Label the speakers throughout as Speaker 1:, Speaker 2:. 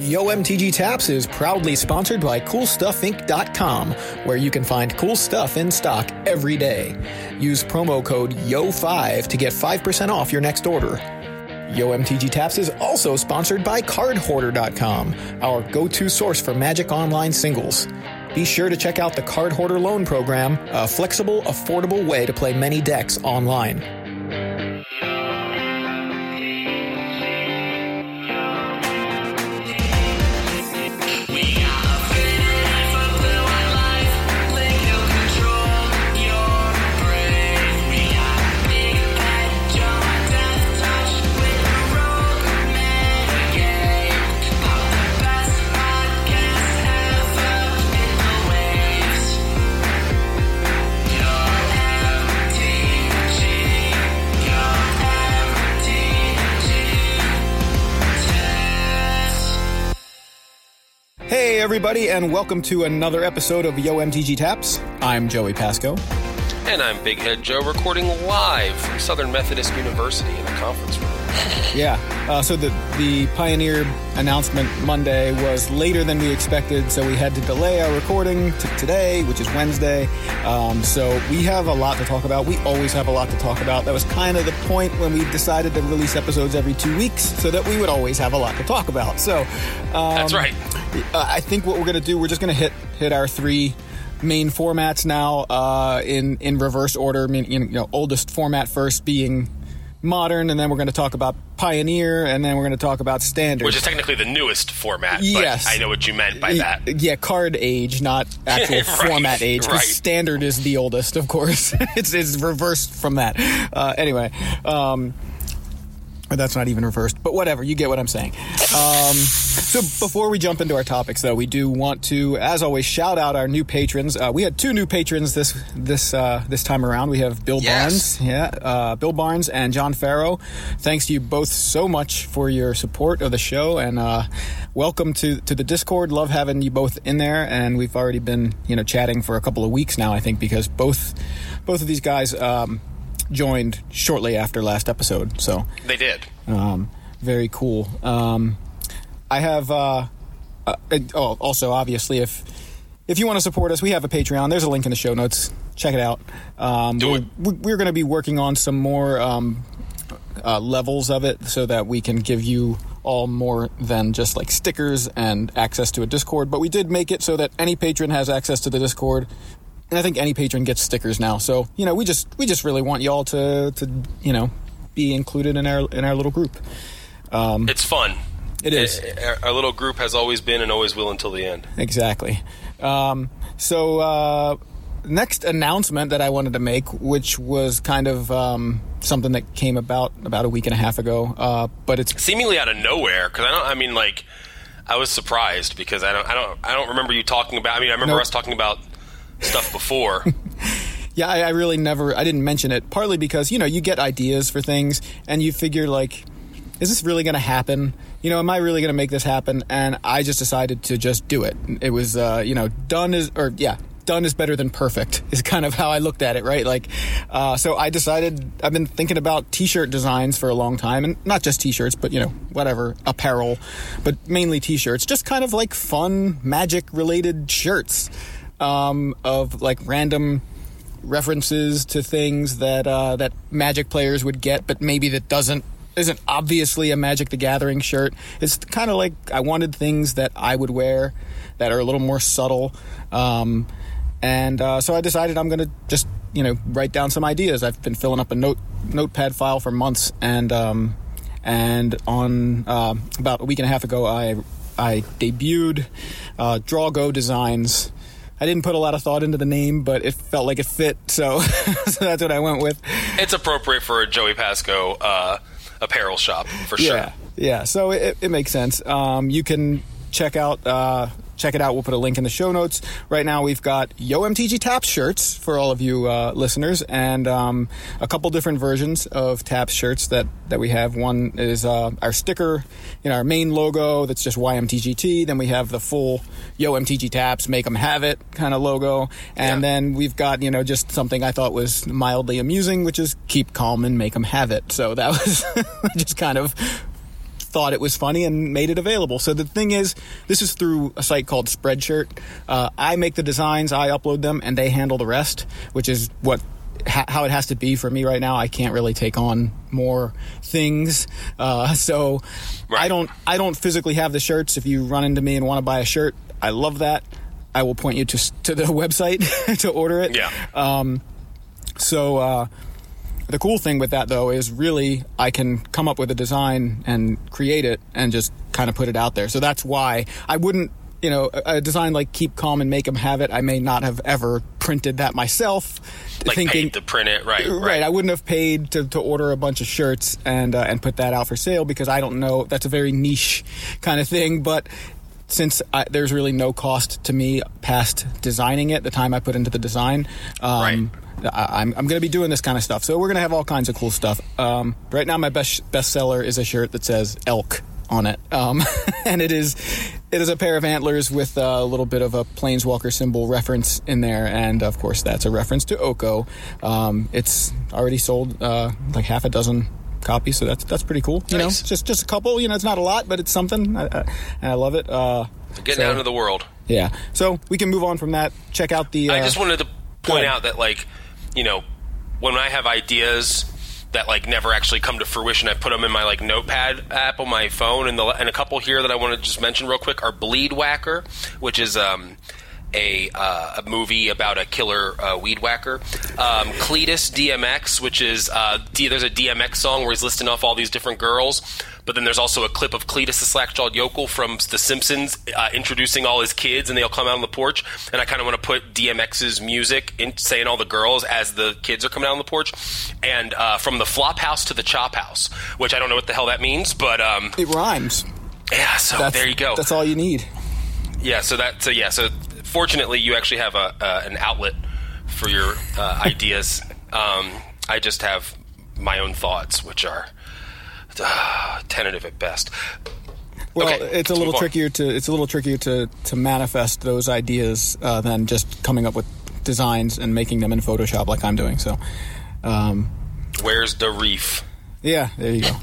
Speaker 1: Yo MTG Taps is proudly sponsored by CoolStuffInc.com, where you can find cool stuff in stock every day. Use promo code YO5 to get 5% off your next order. Yo MTG Taps is also sponsored by CardHoarder.com, our go to source for Magic Online singles. Be sure to check out the Card Hoarder Loan Program, a flexible, affordable way to play many decks online. Everybody, and welcome to another episode of Yo MTG Taps. I'm Joey Pasco.
Speaker 2: And I'm Big Head Joe, recording live from Southern Methodist University in the conference room.
Speaker 1: Yeah, uh, so the, the Pioneer announcement Monday was later than we expected, so we had to delay our recording to today, which is Wednesday. Um, so we have a lot to talk about. We always have a lot to talk about. That was kind of the point when we decided to release episodes every two weeks so that we would always have a lot to talk about. So um,
Speaker 2: That's right.
Speaker 1: I think what we're going to do, we're just going to hit hit our three main formats now uh, in in reverse order. I mean, you know, oldest format first being modern, and then we're going to talk about pioneer, and then we're going to talk about standard.
Speaker 2: Which is technically the newest format.
Speaker 1: Yes.
Speaker 2: But I know what you meant by that.
Speaker 1: Yeah, card age, not actual
Speaker 2: Right,
Speaker 1: format age.
Speaker 2: right.
Speaker 1: Standard is the oldest, of course. it's it's reversed from that. Uh, anyway, um, or that's not even reversed, but whatever. You get what I'm saying. Um, so before we jump into our topics, though, we do want to, as always, shout out our new patrons. Uh, we had two new patrons this this uh, this time around. We have Bill
Speaker 2: Yes.
Speaker 1: Barnes, yeah, uh, Bill Barnes and John Farrow. Thanks to you both so much for your support of the show, and uh, welcome to to the Discord. Love having you both in there, and we've already been you know chatting for a couple of weeks now. I think because both both of these guys. Um, joined shortly after last episode so
Speaker 2: They did.
Speaker 1: um, very cool. Um, I have. Uh, uh, oh, also, obviously, if if you want to support us, we have a Patreon. There's a link in the show notes. Check it out. Um,
Speaker 2: Do
Speaker 1: we're, we- We're going to be working on some more um, uh, levels of it, so that we can give you all more than just like stickers and access to a Discord. But we did make it so that any patron has access to the Discord. And I think any patron gets stickers now. So you know, we just we just really want y'all to to you know be included in our in our little group.
Speaker 2: Um, It's fun.
Speaker 1: It is.
Speaker 2: Our, little group has always been and always will until the end.
Speaker 1: Exactly. Um, so, uh, next announcement that I wanted to make, which was kind of um, something that came about about a week and a half ago, uh, but it's
Speaker 2: Seemingly out of nowhere, because I don't. I mean, like, I was surprised because I don't. I don't. I don't remember you talking about. I mean, I remember
Speaker 1: Nope.
Speaker 2: us talking about stuff before.
Speaker 1: yeah, I, I really never I didn't mention it partly because you know you get ideas for things and you figure like, is this really going to happen? You know, am I really going to make this happen? And I just decided to just do it. It was uh, you know done is or yeah. Done is better than perfect is kind of how I looked at it, right? Like, uh, so I decided I've been thinking about T-shirt designs for a long time, and not just T-shirts, but you know, whatever apparel, but mainly T-shirts, just kind of like fun magic-related shirts um, of like random references to things that uh, that Magic players would get, but maybe that doesn't isn't obviously a Magic the Gathering shirt. It's kind of like I wanted things that I would wear that are a little more subtle, um, and uh, so I decided I'm going to just you know write down some ideas. I've been filling up a note notepad file for months, and um, and on uh, about a week and a half ago, I I debuted uh, Draw Go Designs. I didn't put a lot of thought into the name, but it felt like it fit, so, so that's what I went with.
Speaker 2: it's appropriate for a Joey Pasco uh, apparel shop for
Speaker 1: Yeah,
Speaker 2: sure.
Speaker 1: yeah. So it, it makes sense. Um, you can check out uh, check it out. We'll put a link in the show notes. Right now, we've got Yo MTG Taps shirts for all of you uh, listeners, and um, a couple different versions of Taps shirts that that we have. One is uh, our sticker, you know, our main logo that's just YMTGT. Then we have the full Yo MTG Taps, make them have it kind of logo, and
Speaker 2: Yeah.
Speaker 1: then we've got you know just something I thought was mildly amusing, which is keep calm and make them have it. So that was just kind of thought it was funny and made it available. So the thing is, this is through a site called Spreadshirt. Uh, I make the designs, I upload them, and they handle the rest, which is what ha- how it has to be for me right now. I can't really take on more things, uh, so
Speaker 2: Right.
Speaker 1: I don't I don't physically have the shirts. If you run into me and want to buy a shirt, I love that. I will point you to to the website to order it.
Speaker 2: Yeah.
Speaker 1: Um, so uh, the cool thing with that though is really I can come up with a design and create it and just kind of put it out there. So that's why I wouldn't. You know, a design like "Keep Calm and Make Them Have It." I may not have ever printed that myself,
Speaker 2: like
Speaker 1: thinking
Speaker 2: paid to print it, right?
Speaker 1: right. I wouldn't have paid to, to order a bunch of shirts and uh, and put that out for sale because I don't know. That's a very niche kind of thing. But since I, there's really no cost to me past designing it, the time I put into the design, um, I, I'm, I'm going to be doing this kind of stuff. So we're going to have all kinds of cool stuff. Um, right now, my best bestseller is a shirt that says elk on it, um, and it is it is a pair of antlers with a little bit of a planeswalker symbol reference in there, and of course that's a reference to Oko. Um, it's already sold uh, like half a dozen copies, so that's that's pretty cool. You
Speaker 2: Nice.
Speaker 1: know, just just a couple. You know, it's not a lot, but it's something, I, I, and I love it. Uh,
Speaker 2: Getting
Speaker 1: so-
Speaker 2: out into the world.
Speaker 1: yeah. So we can move on from that. Check out the. Uh,
Speaker 2: I just wanted to point out that, like, you know, when I have ideas that like never actually come to fruition, I put them in my like Notepad app on my phone, and the and a couple here that I want to just mention real quick are Bleed Whacker, which is um. A, uh, a movie about a killer uh, weed whacker. Um, Cletus DMX, which is uh, D- there's a DMX song where he's listing off all these different girls, but then there's also a clip of Cletus the slack-jawed yokel from The Simpsons uh, introducing all his kids, and they all come out on the porch. And I kind of want to put DMX's music in saying all the girls as the kids are coming out on the porch, and uh, from the flop house to the chop house, which I don't know what the hell that means, but um,
Speaker 1: it rhymes.
Speaker 2: yeah. So
Speaker 1: That's,
Speaker 2: there you go.
Speaker 1: That's all you need.
Speaker 2: Yeah, so that so yeah, so fortunately you actually have a uh, an outlet for your uh, ideas. Um, I just have my own thoughts, which are uh, tentative at best.
Speaker 1: Well,
Speaker 2: Okay,
Speaker 1: it's a little
Speaker 2: move on.
Speaker 1: trickier to it's a little trickier to to manifest those ideas uh, than just coming up with designs and making them in Photoshop like I'm doing. So, um,
Speaker 2: Where's the reef?
Speaker 1: yeah, there you go.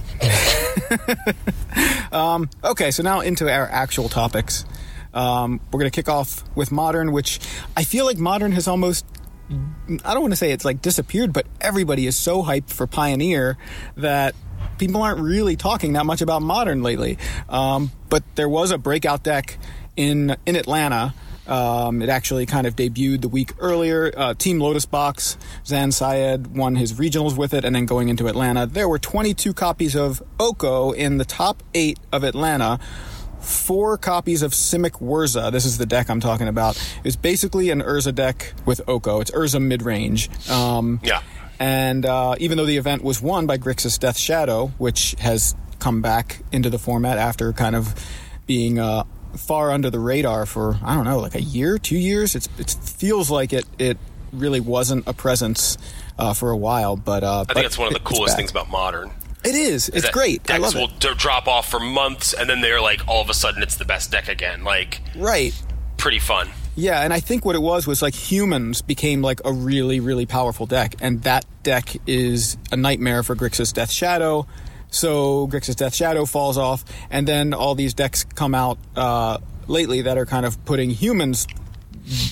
Speaker 1: um, okay, so now into our actual topics. Um, we're going to kick off with modern, which I feel like modern has almost I don't want to say it's like disappeared, but everybody is so hyped for Pioneer that people aren't really talking that much about Modern lately. Um, but there was a breakout deck in in Atlanta. Um, it actually kind of debuted the week earlier. Uh, Team Lotus Box, Zan Syed won his regionals with it, and then going into Atlanta, there were 22 copies of Oko in the top eight of Atlanta four copies of Simic Whirza. This is the deck I'm talking about. It's basically an Urza deck with Oko. It's Urza mid range. Um,
Speaker 2: Yeah.
Speaker 1: And uh, even though the event was won by Grixis Death Shadow, which has come back into the format after kind of being uh, far under the radar for I don't know, like a year, two years. It's it feels like it it really wasn't a presence uh, for a while. But uh,
Speaker 2: I think that's one of the coolest things
Speaker 1: about
Speaker 2: modern.
Speaker 1: It is. It's great. I
Speaker 2: Decks
Speaker 1: love
Speaker 2: will
Speaker 1: it.
Speaker 2: drop off for months, and then they're like, all of a sudden, it's the best deck again. Like,
Speaker 1: Right.
Speaker 2: pretty fun.
Speaker 1: Yeah, and I think what it was was like humans became like a really, really powerful deck, and that deck is a nightmare for Grixis Death Shadow. So Grixis Death Shadow falls off, and then all these decks come out uh, lately that are kind of putting humans,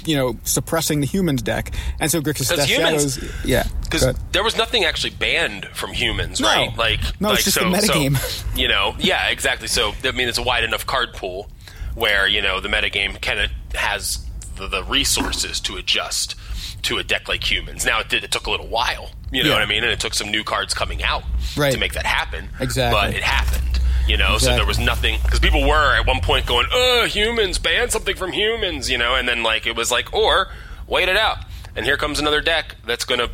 Speaker 1: you know, suppressing the humans deck, and so Grixis Death
Speaker 2: humans-
Speaker 1: Shadows, yeah,
Speaker 2: because there was nothing actually banned from humans,
Speaker 1: No.
Speaker 2: right? Like,
Speaker 1: No,
Speaker 2: like
Speaker 1: it's just
Speaker 2: so,
Speaker 1: the
Speaker 2: so,
Speaker 1: metagame.
Speaker 2: you know, yeah, exactly. So I mean, it's a wide enough card pool where you know the metagame kind of has the, the resources to adjust to a deck like humans. Now it did. It took a little while, you know
Speaker 1: Yeah.
Speaker 2: what I mean, and it took some new cards coming out
Speaker 1: Right.
Speaker 2: to make that happen.
Speaker 1: Exactly.
Speaker 2: but it happened. You know, so there was nothing because people were at one point going, "Uh, humans ban something from humans," you know, and then like it was like, or wait it out, and here comes another deck that's going to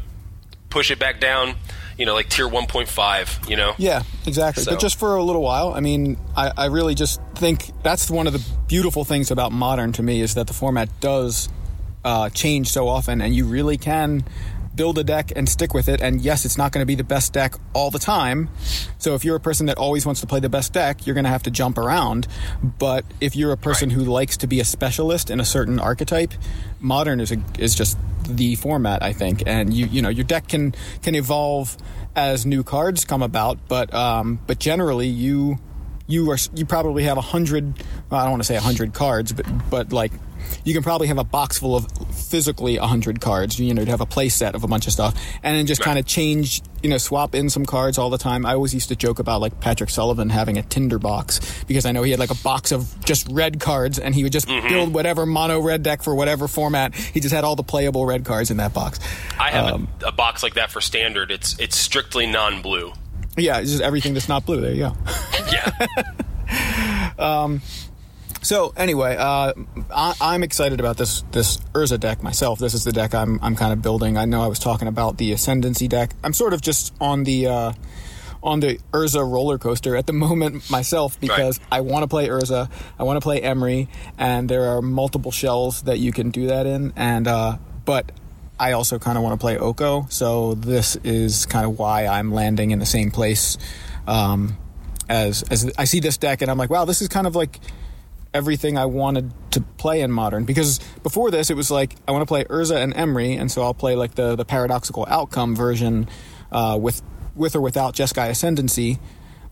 Speaker 2: push it back down, you know, like tier 1.5, you know?
Speaker 1: Yeah, exactly.
Speaker 2: So-
Speaker 1: But just for a little while. I mean, I, I really just think that's one of the beautiful things about modern to me is that the format does uh, change so often, and you really can build a deck and stick with it. And yes, it's not going to be the best deck all the time. So if you're a person that always wants to play the best deck, you're going to have to jump around. But if you're a person
Speaker 2: Right.
Speaker 1: who likes to be a specialist in a certain archetype, modern is a, is just the format, I think. And you you know your deck can can evolve as new cards come about, but um, but generally you you are you probably have a hundred. Well, I don't want to say a hundred cards, but but like you can probably have a box full of physically a hundred cards. You know, to have a play set of a bunch of stuff, and then just
Speaker 2: Right.
Speaker 1: kind of change. You know, swap in some cards all the time. I always used to joke about like Patrick Sullivan having a Tinder box because I know he had like a box of just red cards, and he would just
Speaker 2: Mm-hmm.
Speaker 1: build whatever mono red deck for whatever format. He just had all the playable red cards in that box.
Speaker 2: I have
Speaker 1: Um,
Speaker 2: a, a box like that for standard. It's it's strictly non-blue.
Speaker 1: Yeah, it's just everything that's not blue. There you go.
Speaker 2: Yeah.
Speaker 1: So anyway, uh, I, I'm excited about this this Urza deck myself. This is the deck I'm I'm kind of building. I know I was talking about the Ascendancy deck. I'm sort of just on the uh, on the Urza roller coaster at the moment myself because I want to play Urza, I want to play Emry, and there are multiple shells that you can do that in. And uh, but I also kind of want to play Oko, so this is kind of why I'm landing in the same place. Um, as as I see this deck, and I'm like, wow, this is kind of like everything I wanted to play in modern. Because before this it was like I want to play Urza and Emry and so I'll play like the the paradoxical outcome version uh, with with or without Jeskai Ascendancy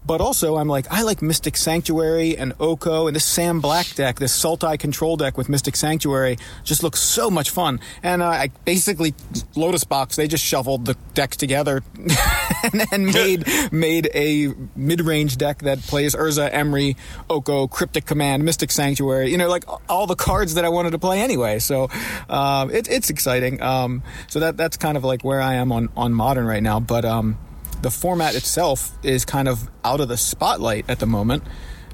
Speaker 1: but also I'm like I like Mystic Sanctuary and Oko and this Sam Black deck this Sultai control deck with Mystic Sanctuary just looks so much fun and uh, I basically Lotus Box they just shuffled the decks together and, and made made a mid-range deck that plays Urza, Emry, Oko, Cryptic Command, Mystic Sanctuary. You know, like all the cards that I wanted to play anyway. So um, it, it's exciting. Um, so that that's kind of like where I am on on modern right now. But um, the format itself is kind of out of the spotlight at the moment.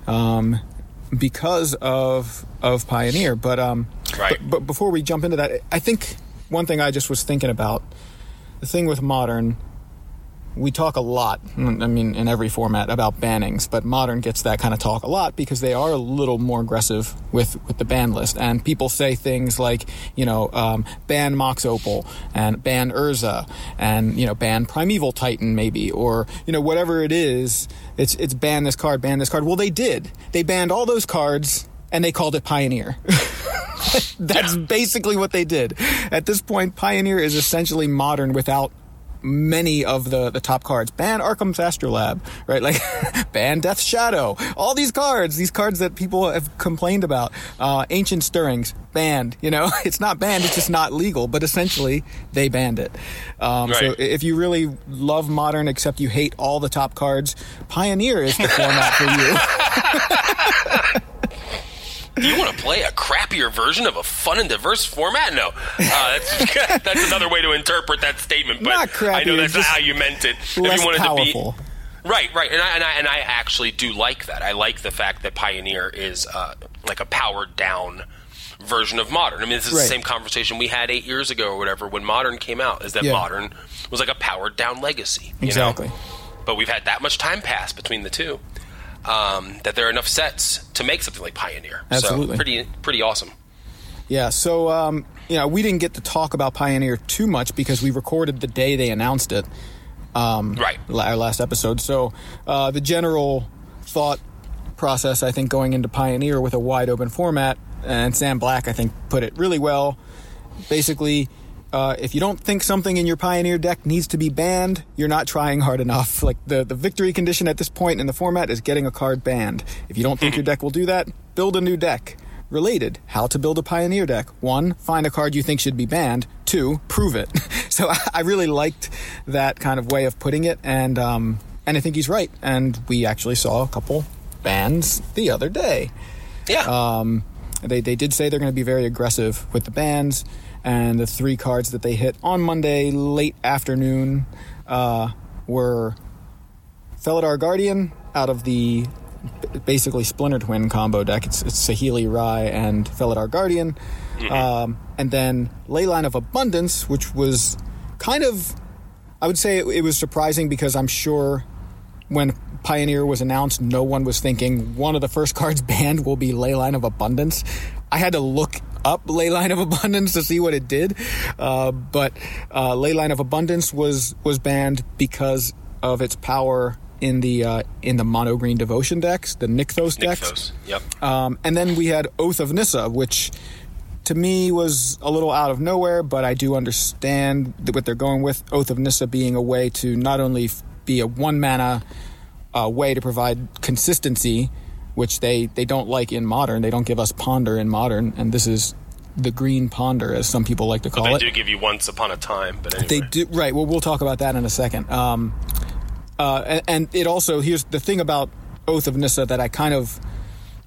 Speaker 1: Um, because of of Pioneer, but um,
Speaker 2: Right.
Speaker 1: But, but before we jump into that, I think one thing I just was thinking about the thing with modern we talk a lot i mean in every format about bannings but modern gets that kind of talk a lot because they are a little more aggressive with with the ban list. And people say things like you know um, ban mox opal and ban urza and you know ban primeval titan maybe or you know whatever it is it's it's ban this card ban this card. Well they did. They banned all those cards and they called it pioneer. That's basically what they did. At this point pioneer is essentially modern without many of the, the top cards. Ban Arcum's Astrolabe, right? Like ban Death Shadow. All these cards, these cards that people have complained about. Uh, Ancient Stirrings, banned. You know, it's not banned, it's just not legal, but essentially they banned it. Um, So if you really love modern, except you hate all the top cards, Pioneer is the format for you.
Speaker 2: Do you want to play a crappier version of a fun and diverse format? No, uh, that's that's another way to interpret that statement. But
Speaker 1: Not crappier,
Speaker 2: I know that's not how you meant it. If you wanted
Speaker 1: powerful.
Speaker 2: to be right, right, and I, and I and I actually do like that. I like the fact that Pioneer is uh, like a powered down version of modern. I mean, this is
Speaker 1: Right.
Speaker 2: the same conversation we had eight years ago or whatever when modern came out. Is that
Speaker 1: Yeah.
Speaker 2: modern was like a powered down legacy? you know?
Speaker 1: Exactly.
Speaker 2: But we've had that much time pass between the two um, that there are enough sets to make something like Pioneer.
Speaker 1: Absolutely.
Speaker 2: So pretty pretty awesome.
Speaker 1: Yeah, so um, you know, we didn't get to talk about Pioneer too much because we recorded the day they announced it. Um,
Speaker 2: Right.
Speaker 1: Our last episode. So uh, the general thought process, I think, going into Pioneer with a wide open format, and Sam Black, I think, put it really well. Basically. Uh, if you don't think something in your Pioneer deck needs to be banned, you're not trying hard enough. Like the, the victory condition at this point in the format is getting a card banned. If you don't think your deck will do that, build a new deck. Related, how to build a Pioneer deck. One, find a card you think should be banned. Two, prove it. so I- really liked that kind of way of putting it, and um, and I think he's right. And we actually saw a couple bans the other day.
Speaker 2: Yeah.
Speaker 1: Um, they, they did say they're going to be very aggressive with the bans, and the three cards that they hit on Monday late afternoon uh, were Felidar Guardian out of the basically Splinter Twin combo deck. It's, it's Saheeli Rai and Felidar Guardian. Um, and then Leyline of Abundance, which was kind of, I would say it, it was surprising because I'm sure when Pioneer was announced, no one was thinking one of the first cards banned will be Leyline of Abundance. I had to look up Leyline of Abundance to see what it did, uh, but uh, Leyline of Abundance was was banned because of its power in the uh, in the mono green devotion decks, the Nykthos decks.
Speaker 2: Nykthos. Yep.
Speaker 1: Um, and then we had Oath of Nissa, which to me was a little out of nowhere, but I do understand what they're going with. Oath of Nissa being a way to not only be a one mana uh, way to provide consistency, which they they don't like in modern. They don't give us ponder in modern, and this is the green ponder, as some people like to call it.
Speaker 2: They
Speaker 1: it.
Speaker 2: do give you once upon a time, but anyway.
Speaker 1: They do right. Well, we'll talk about that in a second. Um, uh, and, and it also here's the thing about Oath of Nissa that I kind of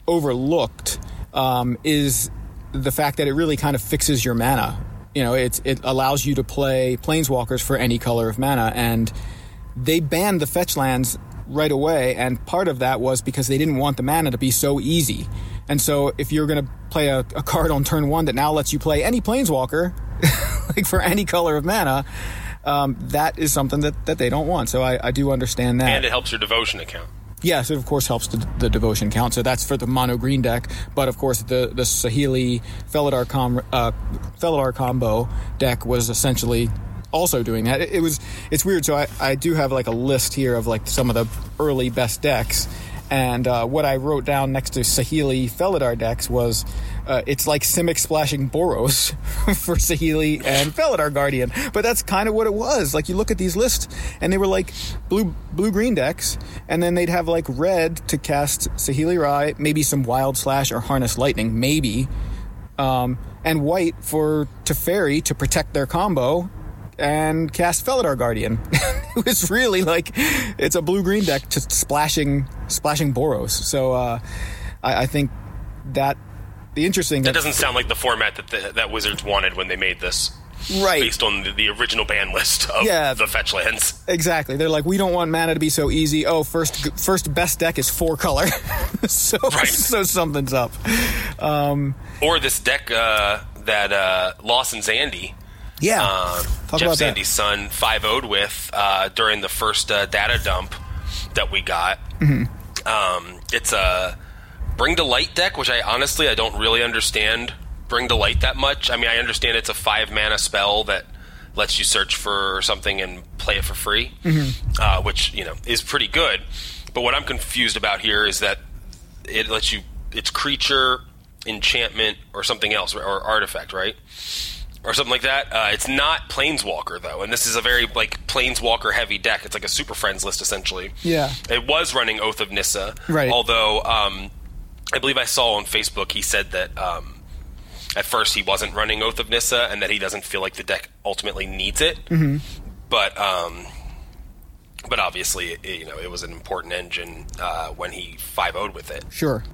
Speaker 1: overlooked um, is the fact that it really kind of fixes your mana. You know, it's it allows you to play planeswalkers for any color of mana, and they banned the fetch lands right away. And part of that was because they didn't want the mana to be so easy. And so, if you're going to play a, a card on turn one that now lets you play any planeswalker, like for any color of mana, um, that is something that, that they don't want. So I, I do understand that.
Speaker 2: and it helps your devotion account.
Speaker 1: Yes, it of course helps the, the devotion count. So that's for the mono green deck. But of course, the the Saheeli Felidar, com, uh, Felidar combo deck was essentially also doing that. It, it was it's weird. So I, I do have like a list here of like some of the early best decks. And uh, what I wrote down next to Saheeli Felidar decks was uh, it's like Simic splashing Boros for Saheeli and Felidar Guardian. But that's kind of what it was. Like you look at these lists, and they were like blue blue green decks, and then they'd have like red to cast Saheeli Rai, maybe some Wild Slash or Harness Lightning, maybe, um, and white for Teferi to protect their combo and cast Felidar Guardian. it was really like it's a blue green deck just splashing splashing Boros. So uh, I, I think that the interesting thing
Speaker 2: That doesn't sound like the format that the, that Wizards wanted when they made this,
Speaker 1: right
Speaker 2: based on the, the original ban list of
Speaker 1: Yeah.
Speaker 2: the fetch lands.
Speaker 1: exactly. They're like we don't want mana to be so easy. Oh, first first best deck is four color. so
Speaker 2: Right.
Speaker 1: so something's up.
Speaker 2: Or this deck uh, that uh, Lawson Zandy,
Speaker 1: Yeah.
Speaker 2: uh,
Speaker 1: Talk
Speaker 2: Jeff
Speaker 1: about that.
Speaker 2: Son, 5 0'd with uh, during the first uh, data dump that we got.
Speaker 1: Mm-hmm.
Speaker 2: Um, it's a Bring to Light deck, which I honestly I don't really understand Bring to Light that much. I mean, I understand it's a five mana spell that lets you search for something and play it for free,
Speaker 1: Mm-hmm.
Speaker 2: uh, which you know is pretty good. But what I'm confused about here is that it lets you it's creature, enchantment, or something else, or, or artifact, right? Or something like that. Uh, it's not Planeswalker though, and this is a very like Planeswalker heavy deck. It's like a Super Friends list essentially.
Speaker 1: Yeah.
Speaker 2: It was running Oath of Nissa,
Speaker 1: Right.
Speaker 2: Although um, I believe I saw on Facebook he said that um, at first he wasn't running Oath of Nissa, and that he doesn't feel like the deck ultimately needs it. Mm-hmm. But um, but obviously, it, you know, it was an important engine uh, when he 5 0'd with it.
Speaker 1: Sure.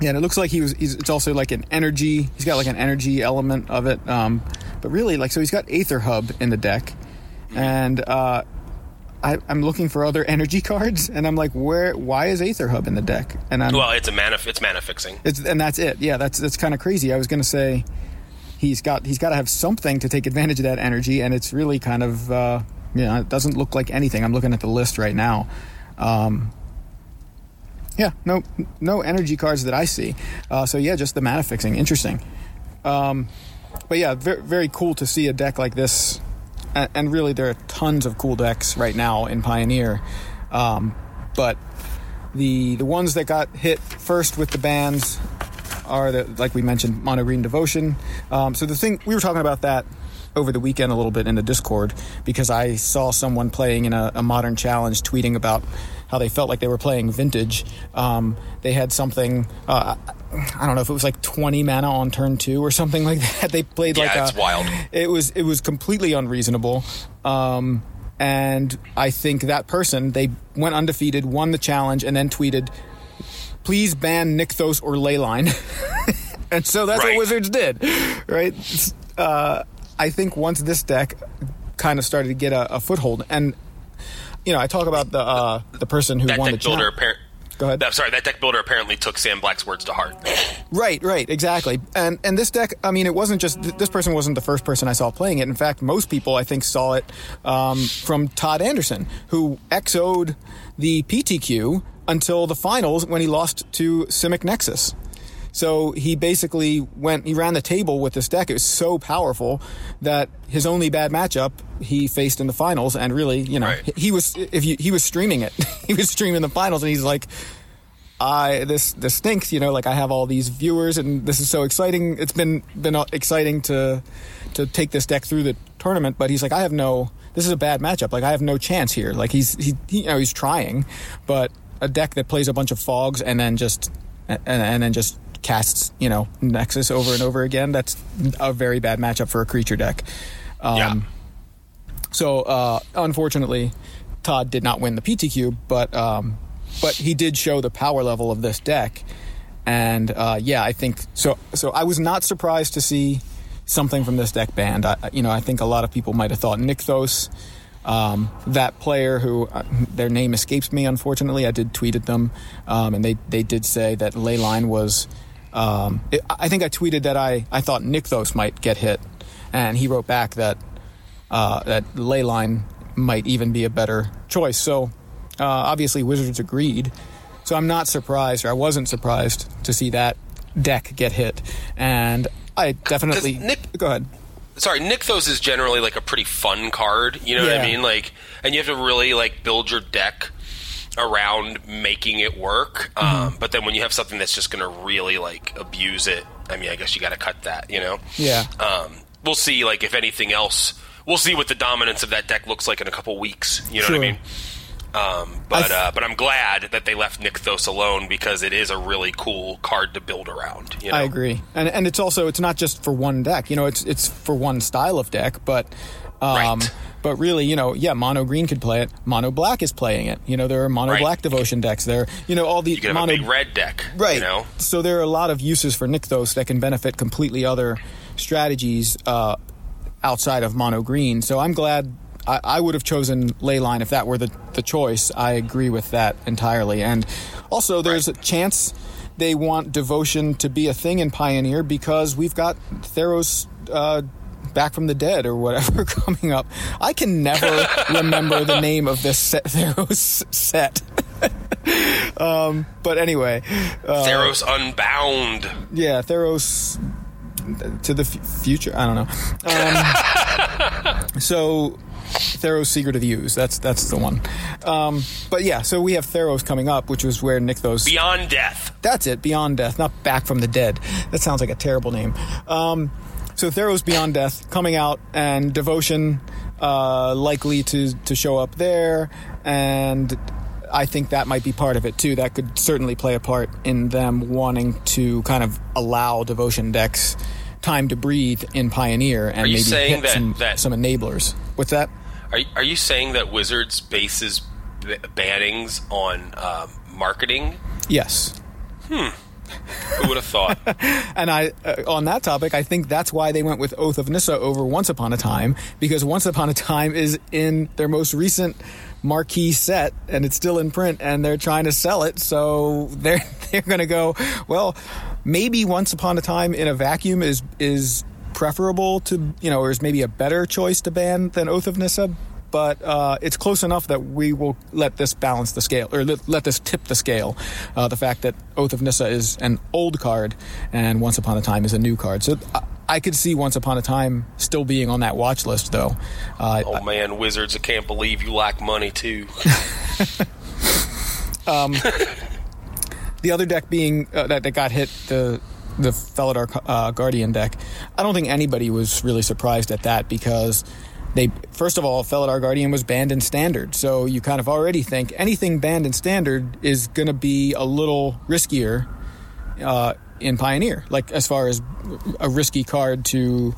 Speaker 1: Yeah, and it looks like he was. He's, it's also like an energy. He's got like an energy element of it. Um, but really, like, so he's got Aether Hub in the deck, and uh, I, I'm looking for other energy cards, and I'm like, where? Why is Aether Hub in the deck? And I'm,
Speaker 2: Well, it's a mana, it's mana fixing.
Speaker 1: it's and that's it. Yeah, that's that's kind of crazy. I was gonna say he's got he's got to have something to take advantage of that energy, and it's really kind of uh, you know it doesn't look like anything. I'm looking at the list right now. Um, yeah, no no energy cards that I see. Uh, so yeah, just the mana fixing. Interesting. Um, but yeah, very, very cool to see a deck like this. And, and really, there are tons of cool decks right now in Pioneer. Um, but the the ones that got hit first with the bans are the like we mentioned mono green devotion um, so the thing we were talking about that over the weekend a little bit in the discord because i saw someone playing in a, a modern challenge tweeting about how they felt like they were playing vintage um, they had something uh, i don't know if it was like 20 mana on turn two or something like that they played
Speaker 2: Yeah,
Speaker 1: like
Speaker 2: it's
Speaker 1: a,
Speaker 2: wild.
Speaker 1: it was it was completely unreasonable um, and i think that person they went undefeated won the challenge and then tweeted please ban Nykthos or Leyline. and so that's
Speaker 2: Right.
Speaker 1: what Wizards did, right? Uh, I think once this deck kind of started to get a, a foothold, and you know, I talk about the uh, the person who
Speaker 2: That
Speaker 1: won the
Speaker 2: builder.
Speaker 1: Go ahead.
Speaker 2: I'm sorry, that deck builder apparently took Sam Black's words to heart.
Speaker 1: Right, right, exactly. And and this deck, I mean, it wasn't just th- this person wasn't the first person I saw playing it. In fact, most people I think saw it um, from Todd Anderson, who XO'd the PTQ until the finals when he lost to Simic Nexus. So he basically went, he ran the table with this deck. It was so powerful that his only bad matchup he faced in the finals, and really, you know,
Speaker 2: Right.
Speaker 1: he, was if you, he was streaming it, he was streaming the finals, and he's like, I this this stinks. You know, like I have all these viewers, and this is so exciting. It's been been exciting to to take this deck through the tournament, but he's like, I have no. This this is a bad matchup. Like I have no chance here. Like he's he, he you know he's trying, but a deck that plays a bunch of fogs and then just and, and then just casts you know Nexus over and over again. That's a very bad matchup for a creature deck. Um,
Speaker 2: yeah.
Speaker 1: So uh, unfortunately, Todd did not win the PTQ, but um, but he did show the power level of this deck. And uh, yeah, I think so. So I was not surprised to see something from this deck banned. I, you know, I think a lot of people might have thought Nykthos, um, that player who uh, their name escapes me. Unfortunately, I did tweet at them, um, and they they did say that Leyline was. Um, it, I think I tweeted that I I thought Nykthos might get hit, and he wrote back that uh, that Leyline might even be a better choice. So uh, obviously, Wizards agreed. So I'm not surprised, or I wasn't surprised to see that deck get hit. And I definitely
Speaker 2: Nick-
Speaker 1: go ahead.
Speaker 2: sorry, Nykthos is generally like a pretty fun card. You know what I mean? Like, and you have to really like build your deck around making it work.
Speaker 1: Mm-hmm.
Speaker 2: Um, but then when you have something that's just going to really like abuse it, I mean, I guess you got to cut that. You know?
Speaker 1: Yeah.
Speaker 2: Um, we'll see. Like, if anything else, we'll see what the dominance of that deck looks like in a couple weeks. You know what I mean? Um, but
Speaker 1: th-
Speaker 2: uh, but I'm glad that they left Nykthos alone because it is a really cool card to build around. You know?
Speaker 1: I agree, and and it's also it's not just for one deck. You know, it's it's for one style of deck, but um,
Speaker 2: Right.
Speaker 1: But really, you know, yeah, mono green could play it. Mono black is playing it. You know, there are mono
Speaker 2: Right.
Speaker 1: black devotion decks. There, you know, all the mono
Speaker 2: a big red deck,
Speaker 1: right.
Speaker 2: You know,
Speaker 1: So there are a lot of uses for Nykthos that can benefit completely other strategies uh, outside of mono green. So I'm glad. I, I would have chosen Leyline if that were the, the choice. I agree with that entirely. And also, there's a chance they want devotion to be a thing in Pioneer because we've got Theros uh, back from the dead or whatever coming up. I can never remember the name of this set, Theros set. um, but anyway, uh,
Speaker 2: Theros Unbound.
Speaker 1: yeah, Theros to the f- future. I don't know. Um, so Theros Secret of the Use. That's that's the one. Um, but yeah, so we have Theros coming up, which was where Nykthos.
Speaker 2: Beyond Death.
Speaker 1: That's it. Beyond Death, not Back from the Dead. That sounds like a terrible name. Um, so Theros Beyond Death coming out, and Devotion uh, likely to to show up there, and I think that might be part of it too. That could certainly play a part in them wanting to kind of allow Devotion decks time to breathe in Pioneer and maybe hit
Speaker 2: that-
Speaker 1: some,
Speaker 2: that-
Speaker 1: some enablers. What's that?
Speaker 2: Are, are you saying that Wizards bases b- bannings on um, marketing?
Speaker 1: Yes.
Speaker 2: Who would have thought?
Speaker 1: And I, uh, on that topic, I think that's why they went with Oath of Nissa over Once Upon a Time because Once Upon a Time is in their most recent marquee set and it's still in print and they're trying to sell it. So they're they're going to go well. Maybe Once Upon a Time in a vacuum is is preferable to you know, or is maybe a better choice to ban than Oath of Nissa. But uh, it's close enough that we will let this balance the scale, or let, let this tip the scale. Uh, the fact that Oath of Nissa is an old card and Once Upon a Time is a new card. So I, I could see Once Upon a Time still being on that watch list, though. Uh,
Speaker 2: Oh man, Wizards! I can't believe you lack money too.
Speaker 1: um, the other deck being uh, that, that got hit, the the Felidar uh, Guardian deck, I don't think anybody was really surprised at that because they first of all, Felidar Guardian was banned in Standard, so you kind of already think anything banned in Standard is going to be a little riskier uh, in Pioneer, like as far as a risky card to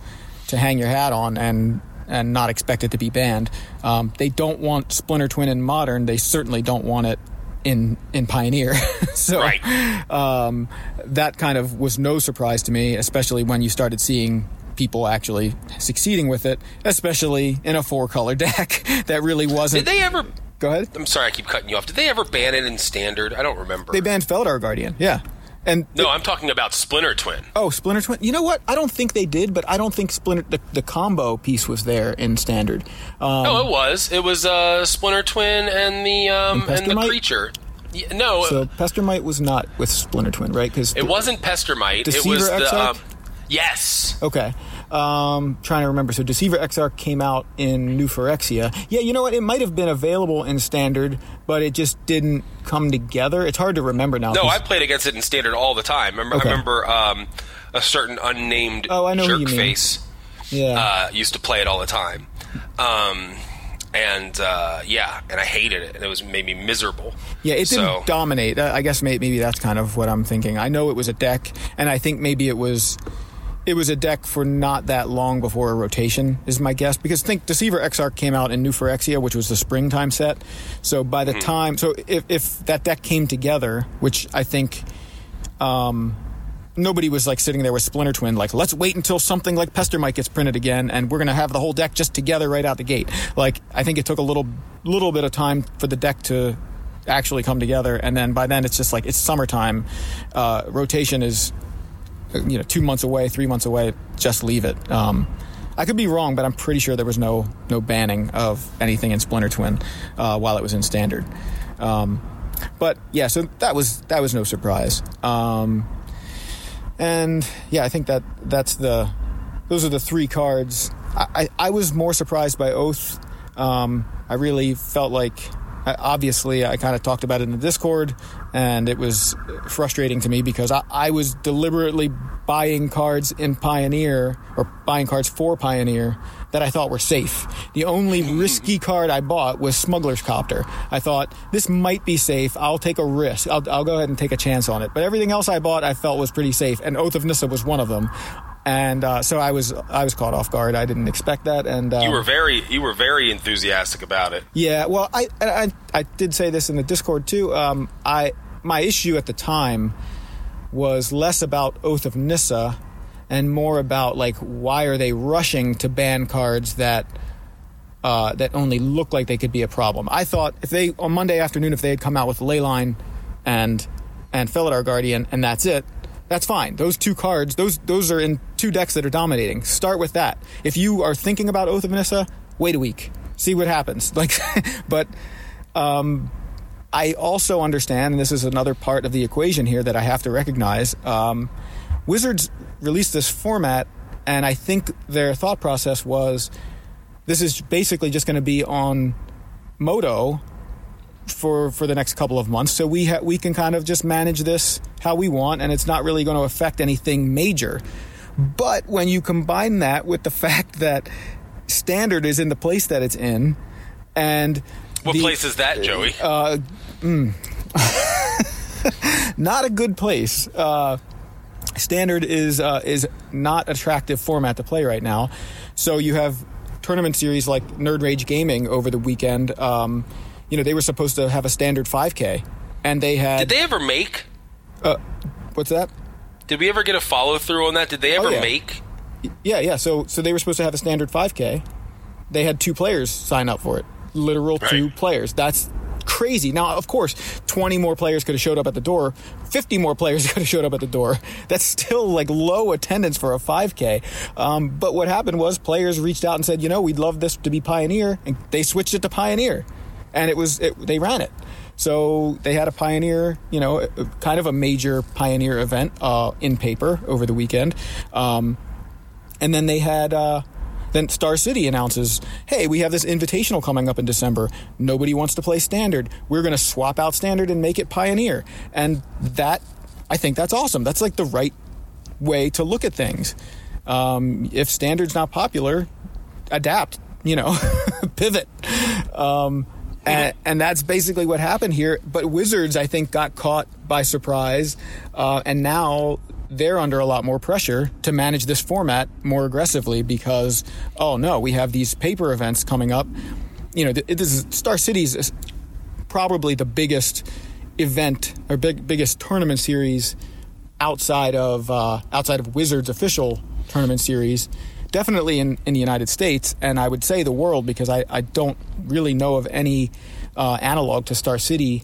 Speaker 1: to hang your hat on and and not expect it to be banned. Um, they don't want Splinter Twin in Modern. They certainly don't want it in in Pioneer. so
Speaker 2: Right.
Speaker 1: um, that kind of was no surprise to me, especially when you started seeing people actually succeeding with it, especially in a four color deck that really wasn't.
Speaker 2: Did they ever?
Speaker 1: Go ahead.
Speaker 2: I'm sorry, I keep cutting you off. Did they ever ban it in Standard? I don't remember.
Speaker 1: They banned Felidar Guardian. Yeah. And
Speaker 2: no, I'm talking about Splinter Twin.
Speaker 1: Oh, Splinter Twin. You know what? I don't think they did, but I don't think Splinter the, the combo piece was there in standard. Um,
Speaker 2: Oh, it was. It was uh, Splinter Twin and the um,
Speaker 1: And
Speaker 2: and, the creature. Yeah, no,
Speaker 1: so Pestermite was not with Splinter Twin, right? Because
Speaker 2: it wasn't Pestermite. It was the um, yes.
Speaker 1: Okay. Um, trying to remember. So Deceiver Exarch came out in New Phyrexia. Yeah, you know what? It might have been available in standard, but it just didn't come together. It's hard to remember now.
Speaker 2: No, I played against it in Standard all the time. Remember,
Speaker 1: Okay.
Speaker 2: I remember um, a certain unnamed
Speaker 1: Oh, I know
Speaker 2: jerk face
Speaker 1: yeah.
Speaker 2: uh, used to play it all the time. Um, and uh, yeah, and I hated it, and it was made me miserable.
Speaker 1: Yeah, it didn't
Speaker 2: So-
Speaker 1: dominate. I guess may- maybe that's kind of what I'm thinking. I know it was a deck, and I think maybe it was it was a deck for not that long before a rotation is my guess. Because think Deceiver Exarch came out in New Phyrexia, which was the springtime set. So by the time, so if, if that deck came together, which I think um, nobody was like sitting there with Splinter Twin, like, let's wait until something like Pestermite gets printed again, and we're going to have the whole deck just together right out the gate. Like, I think it took a little, little bit of time for the deck to actually come together, and then by then it's just like it's summertime. Uh, rotation is, you know, two months away, three months away. Just leave it. Um, I could be wrong, but I'm pretty sure there was no no banning of anything in Splinter Twin uh, while it was in Standard. Um, but yeah, so that was that was no surprise. Um, and yeah, I think that that's the those are the three cards. I, I, I was more surprised by Oath. Um, I really felt like, obviously, I kind of talked about it in the Discord, and it was frustrating to me because I, I was deliberately buying cards in Pioneer or buying cards for Pioneer that I thought were safe. The only risky card I bought was Smuggler's Copter. I thought this might be safe. I'll take a risk. I'll, I'll go ahead and take a chance on it. But everything else I bought I felt was pretty safe, and Oath of Nissa was one of them. And uh, so I was I was caught off guard. I didn't expect that, and um,
Speaker 2: You were very you were very enthusiastic about it.
Speaker 1: yeah, well, I, I I did say this in the Discord too. Um, I my issue at the time was less about Oath of Nissa and more about like why are they rushing to ban cards that uh, that only look like they could be a problem. I thought if they on Monday afternoon if they had come out with Leyline and and Felidar Guardian and that's it, that's fine. Those two cards, those those are in two decks that are dominating. Start with that. If you are thinking about Oath of Nissa, wait a week, see what happens. Like, but um, I also understand, and this is another part of the equation here that I have to recognize. Um, Wizards released this format, and I think their thought process was this is basically just going to be on MODO for for the next couple of months. So we ha- we can kind of just manage this how we want, and it's not really going to affect anything major. But when you combine that with the fact that standard is in the place that it's in, and
Speaker 2: What
Speaker 1: the-
Speaker 2: place is that, Joey?
Speaker 1: Uh, not a good place. Uh, standard is uh, is not attractive format to play right now. So you have tournament series like Nerd Rage Gaming over the weekend. Um, you know they were supposed to have a standard 5K, and they had
Speaker 2: Did they ever make?
Speaker 1: Uh, what's that?
Speaker 2: Did we ever get a follow through on that? Did they ever
Speaker 1: Oh, yeah.
Speaker 2: make?
Speaker 1: Yeah, yeah. So so they were supposed to have a standard 5K. They had two players sign up for it. Literal two players. That's crazy. Now, of course, 20 more players could have showed up at the door. 50 more players could have showed up at the door. That's still like low attendance for a 5K. Um, but what happened was players reached out and said, you know, we'd love this to be Pioneer, and they switched it to Pioneer, and it was it, they ran it. So they had a pioneer, you know, kind of a major pioneer event uh, in paper over the weekend. Um, and then they had uh, then Star City announces, "Hey, we have this invitational coming up in December. Nobody wants to play Standard. We're going to swap out Standard and make it Pioneer." And that, I think, that's awesome. That's like the right way to look at things. Um, if Standard's not popular, adapt. You know, pivot. Um, and, and that's basically what happened here. But Wizards, I think, got caught by surprise, uh, and now they're under a lot more pressure to manage this format more aggressively because, oh no, we have these paper events coming up. You know, this is Star City's is probably the biggest event or big biggest tournament series outside of uh, outside of Wizards official tournament series. Definitely in, in the United States, and I would say the world because I, I don't really know of any uh, analog to Star City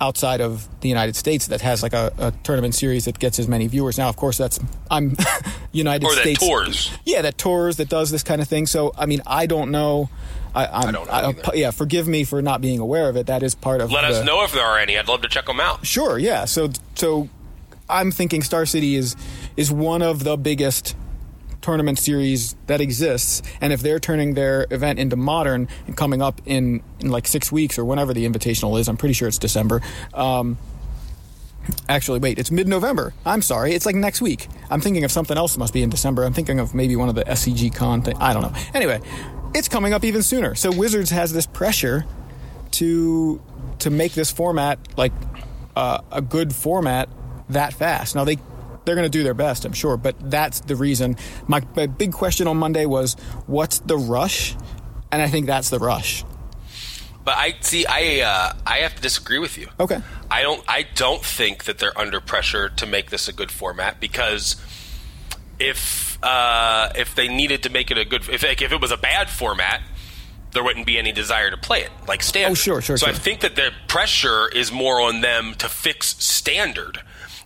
Speaker 1: outside of the United States that has like a, a tournament series that gets as many viewers. Now, of course, that's I'm United
Speaker 2: Or that
Speaker 1: States
Speaker 2: tours.
Speaker 1: Yeah, that tours that does this kind of thing. So, I mean, I don't know. I, I'm,
Speaker 2: I don't know either.
Speaker 1: yeah, forgive me for not being aware of it. That is part of.
Speaker 2: Let
Speaker 1: the,
Speaker 2: us know if there are any. I'd love to check them out.
Speaker 1: Sure, yeah. So so I'm thinking Star City is is one of the biggest tournament series that exists and if they're turning their event into modern and coming up in, in like six weeks or whenever the invitational is i'm pretty sure it's december um, actually wait it's mid-november i'm sorry it's like next week i'm thinking of something else that must be in december i'm thinking of maybe one of the scg con thing i don't know anyway it's coming up even sooner. So Wizards has this pressure to to make this format like uh, a good format that fast. Now they they're going to do their best, I'm sure, but that's the reason. My, my big question on Monday was, what's the rush? And I think that's the rush.
Speaker 2: But I see. I uh, I have to disagree with you.
Speaker 1: Okay.
Speaker 2: I don't. I don't think that they're under pressure to make this a good format because if uh, if they needed to make it a good, if like, if it was a bad format, there wouldn't be any desire to play it like standard.
Speaker 1: Oh, sure, sure.
Speaker 2: So
Speaker 1: sure.
Speaker 2: I think that the pressure is more on them to fix standard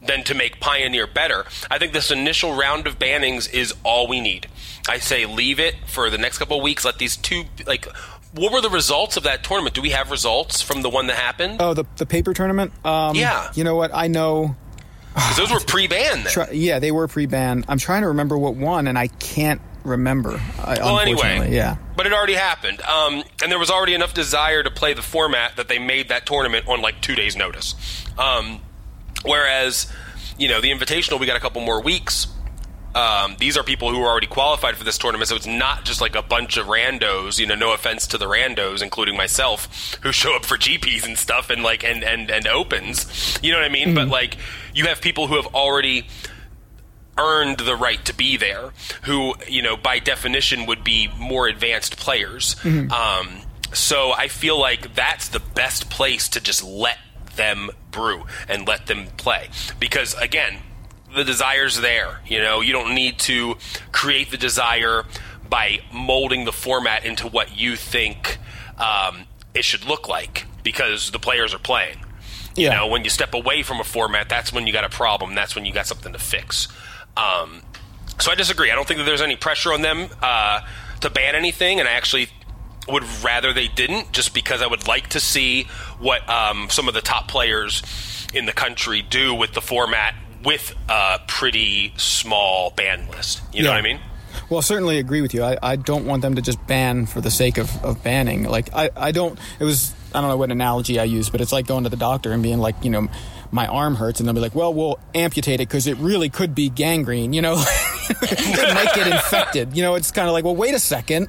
Speaker 2: than to make Pioneer better. I think this initial round of bannings is all we need. I say leave it for the next couple of weeks. Let these two like. What were the results of that tournament? Do we have results from the one that happened?
Speaker 1: Oh, the the paper tournament. Um,
Speaker 2: Yeah.
Speaker 1: You know what? I know.
Speaker 2: Those were pre-banned. Then.
Speaker 1: Try, yeah, they were pre-banned. I'm trying to remember what won, and I can't remember. I,
Speaker 2: Well, anyway,
Speaker 1: yeah.
Speaker 2: But it already happened, um, and there was already enough desire to play the format that they made that tournament on like two days' notice. Um, whereas, you know, the Invitational, we got a couple more weeks. Um, these are people who are already qualified for this tournament, so it's not just like a bunch of randos. You know, no offense to the randos, including myself, who show up for GPs and stuff and like and and and opens. You know what I mean? But like, you have people who have already earned the right to be there, who you know by definition would be more advanced players. Um, so I feel like that's the best place to just let them brew and let them play because again, the desire's there. You know, you don't need to create the desire by molding the format into what you think um, it should look like because the players are playing. You know, when you step away from a format, that's when you got a problem. That's when you got something to fix. Um, so I disagree. I don't think that there's any pressure on them uh, to ban anything, and I actually would rather they didn't, just because I would like to see what um, some of the top players in the country do with the format with a pretty small ban list. You know
Speaker 1: Yeah.
Speaker 2: what I mean?
Speaker 1: Well, certainly agree with you. I, I don't want them to just ban for the sake of, of banning. Like, I, I don't, it was, I don't know what analogy I use, but it's like going to the doctor and being like, you know, my arm hurts, and they'll be like, well, we'll amputate it because it really could be gangrene, you know? it might get infected. You know, it's kind of like, well, wait a second.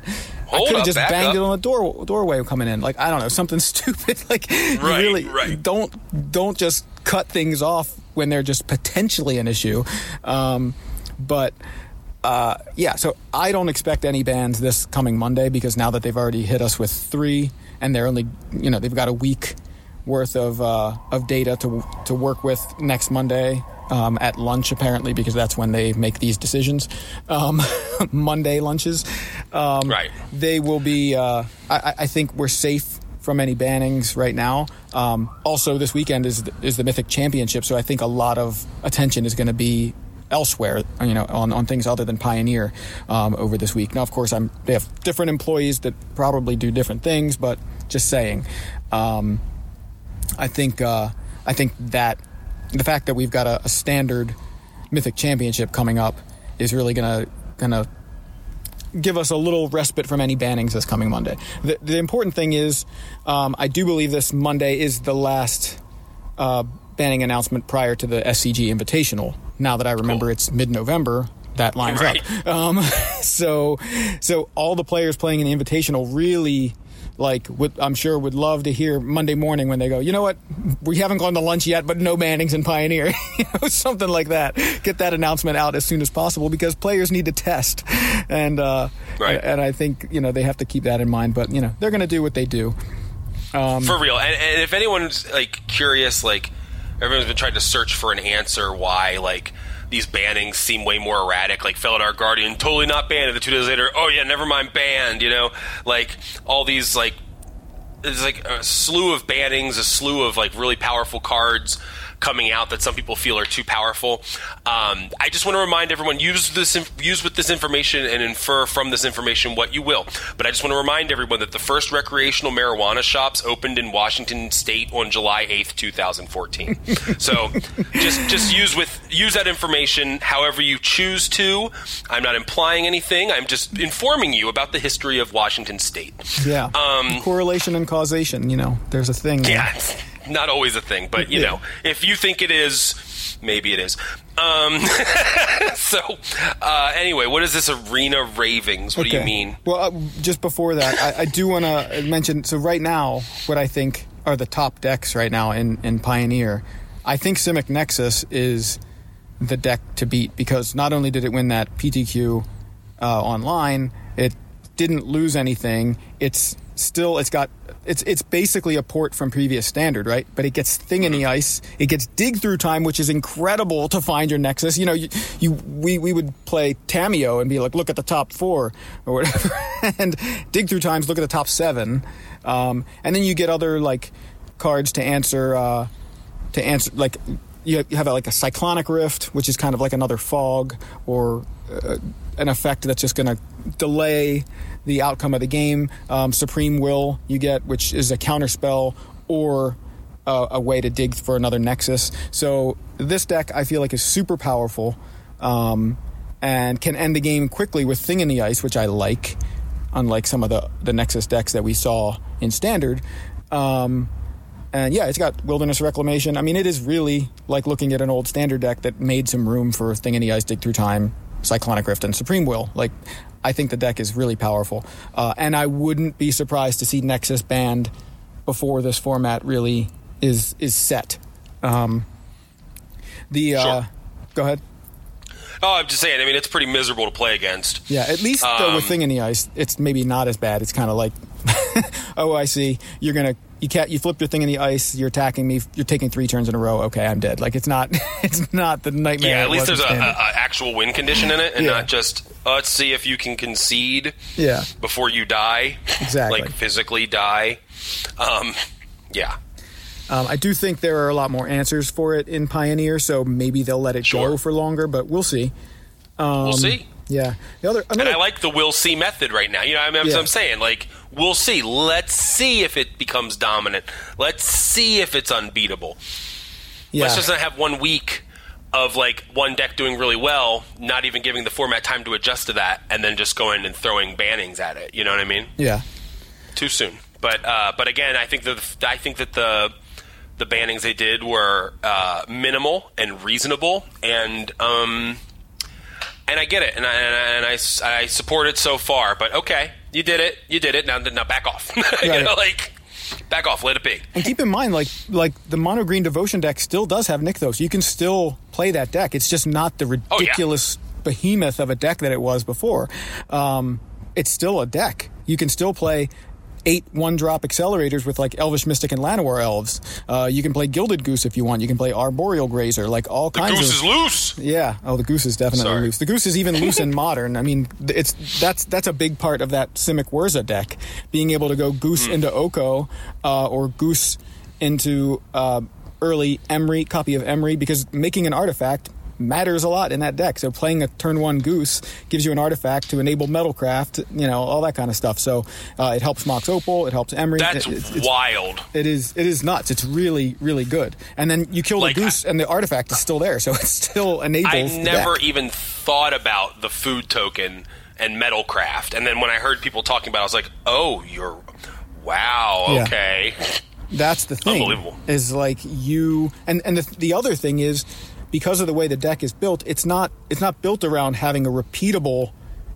Speaker 1: I could have just banged
Speaker 2: up.
Speaker 1: it on the door doorway coming in. Like I don't know, something stupid. Like
Speaker 2: Right,
Speaker 1: really
Speaker 2: right.
Speaker 1: don't don't just cut things off when they're just potentially an issue. Um, but uh, yeah, so I don't expect any bans this coming Monday because now that they've already hit us with three, and they're only you know they've got a week worth of uh, of data to to work with next Monday. Um, at lunch, apparently, because that's when they make these decisions. Um, Monday lunches, um,
Speaker 2: Right.
Speaker 1: They will be. Uh, I, I think we're safe from any bannings right now. Um, also, this weekend is is the Mythic Championship, so I think a lot of attention is going to be elsewhere, you know, on, on things other than Pioneer um, over this week. Now, of course, I'm they have different employees that probably do different things, but just saying, um, I think uh, I think that the fact that we've got a, a standard Mythic Championship coming up is really gonna gonna give us a little respite from any bannings this coming Monday. The, the important thing is, um, I do believe this Monday is the last uh, banning announcement prior to the SCG Invitational. Now that I remember
Speaker 2: Cool.
Speaker 1: it's mid-November, that lines
Speaker 2: Right.
Speaker 1: up. Um, so, so all the players playing in the Invitational really. Like, would, I'm sure would love to hear Monday morning when they go, you know what, we haven't gone to lunch yet, but no bannings and Pioneer, you know, something like that. Get that announcement out as soon as possible because players need to test, and uh,
Speaker 2: Right.
Speaker 1: and, I think you know they have to keep that in mind. But you know they're going to do what they do.
Speaker 2: for real. And, and if anyone's like curious, like everyone's been trying to search for an answer why like these bannings seem way more erratic. Like Felidar Guardian, totally not banned, and then two days later, oh yeah, never mind, banned. You know, like all these like there's like a slew of bannings, a slew of like really powerful cards coming out that some people feel are too powerful. Um, I just want to remind everyone: use this, use with this information and infer from this information what you will. But I just want to remind everyone that the first recreational marijuana shops opened in Washington State on July eighth, two thousand fourteen. so just just use with use that information however you choose to. I'm not implying anything. I'm just informing you about the history of Washington State.
Speaker 1: Yeah,
Speaker 2: Um,
Speaker 1: correlation and causation. You know, there's a thing. there.
Speaker 2: Yeah, it's not always a thing, but you
Speaker 1: Yeah.
Speaker 2: know, if you think it is, maybe it is. Um, so uh, anyway, what is this arena ravings? What do you mean?
Speaker 1: Well, uh, just before that, I, I do want to mention. So right now, what I think are the top decks right now in in Pioneer. I think Simic Nexus is the deck to beat because not only did it win that PTQ uh, online, it didn't lose anything. It's still it's got it's it's basically a port from previous standard, right? But it gets thing in the ice. It gets dig through time, which is incredible to find your nexus. You know, you, you we we would play Tamiyo and be like, look at the top four or whatever, and dig through times, look at the top seven, um, and then you get other like cards to answer uh, to answer like you have like a cyclonic rift, which is kind of like another fog or uh, an effect that's just going to delay the outcome of the game. Um, Supreme Will you get, which is a counter spell or a, a, way to dig for another Nexus. So this deck I feel like is super powerful um, and can end the game quickly with Thing in the Ice, which I like, unlike some of the the Nexus decks that we saw in Standard. Um, and yeah, it's got Wilderness Reclamation. I mean, it is really like looking at an old standard deck that made some room for Thing in the Ice, Dig Through Time, Cyclonic Rift, and Supreme Will. Like, I think the deck is really powerful. Uh, and I wouldn't be surprised to see Nexus banned before this format really is is set. Um, the uh,
Speaker 2: Sure.
Speaker 1: go ahead.
Speaker 2: Oh, I'm just saying. I mean, it's pretty miserable to play against.
Speaker 1: Yeah, at least though with
Speaker 2: Um,
Speaker 1: Thing in the Ice, it's maybe not as bad. It's kind of like, oh, I see. You're gonna you can't you flip your thing in the ice. You're attacking me. You're taking three turns in a row. Okay, I'm dead. Like it's not it's not the nightmare.
Speaker 2: Yeah, at least there's
Speaker 1: in
Speaker 2: a, a,
Speaker 1: Standard.
Speaker 2: a actual win condition in it, and
Speaker 1: Yeah.
Speaker 2: not just uh, let's see if you can concede
Speaker 1: yeah.
Speaker 2: before you die.
Speaker 1: Exactly.
Speaker 2: like physically die. Um, yeah.
Speaker 1: Um, I do think there are a lot more answers for it in Pioneer, so maybe they'll let it
Speaker 2: Sure.
Speaker 1: go for longer. But we'll see.
Speaker 2: we'll see.
Speaker 1: Yeah. The other
Speaker 2: And
Speaker 1: another
Speaker 2: I like the we'll see method right now. You know, I mean,
Speaker 1: Yeah.
Speaker 2: I'm saying like we'll see. Let's see if it becomes dominant. Let's see if it's unbeatable.
Speaker 1: yeah.
Speaker 2: Let's just not have one week of like one deck doing really well, not even giving the format time to adjust to that, and then just going and throwing bannings at it. You know what I mean?
Speaker 1: yeah.
Speaker 2: Too soon. But uh, but again, I think that I think that the the bannings they did were uh, minimal and reasonable, and um, and I get it, and I, and I, and I I support it so far. But okay, you did it, you did it. Now now back off. you
Speaker 1: Right.
Speaker 2: know, like back off, let it be.
Speaker 1: And keep in mind, like like the mono green devotion deck still does have Nykthos. You can still play that deck. It's just not the
Speaker 2: Oh, yeah.
Speaker 1: ridiculous behemoth of a deck that it was before. Um, it's still a deck. You can still play eight one drop accelerators with like Elvish Mystic and Llanowar elves. Uh, you can play Gilded Goose if you want. You can play Arboreal Grazer, like all
Speaker 2: The
Speaker 1: kinds
Speaker 2: goose
Speaker 1: of
Speaker 2: is loose.
Speaker 1: yeah. Oh, the goose is definitely
Speaker 2: Sorry.
Speaker 1: loose. The goose is even loose in modern. I mean, it's that's that's a big part of that Simic Whirza deck, being able to go goose into Oko uh, or goose into uh, early Emry copy of Emry because making an artifact matters a lot in that deck. So playing a turn one goose gives you an artifact to enable metalcraft, you know, all that kind of stuff. So uh, it helps Mox Opal, it helps Emry.
Speaker 2: That's
Speaker 1: It- it's- it's-
Speaker 2: wild.
Speaker 1: it is it is nuts. It's really really good. And then you kill
Speaker 2: Like,
Speaker 1: the goose, and the artifact is still there, so it still enables.
Speaker 2: I never even thought about the food token and metalcraft, and then when I heard people talking about, it, I was like, "Oh, you're wow,
Speaker 1: Yeah.
Speaker 2: okay."
Speaker 1: That's the thing.
Speaker 2: Unbelievable.
Speaker 1: Is like you and and the, the other thing is because of the way the deck is built, it's not it's not built around having a repeatable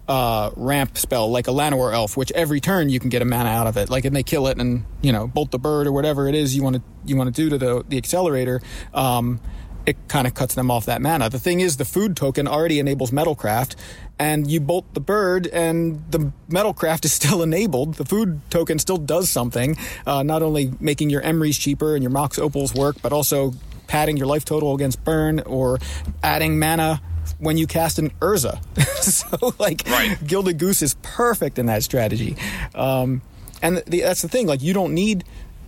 Speaker 1: uh, ramp spell like a Llanowar elf, which every turn you can get a mana out of it. Like and they kill it and you know bolt the bird or whatever it is you want to you want to do to the the accelerator. Um, it kind of cuts them off that mana. The thing is, the food token already enables metalcraft, and you bolt the bird, and the metalcraft is still enabled. The food token still does something, uh, not only making your Emrys cheaper and your mox opals work, but also padding your life total against burn or adding mana when you cast an Urza. so, like,
Speaker 2: Right.
Speaker 1: Gilded Goose is perfect in that strategy. Um, and the, that's the thing, like, you don't need.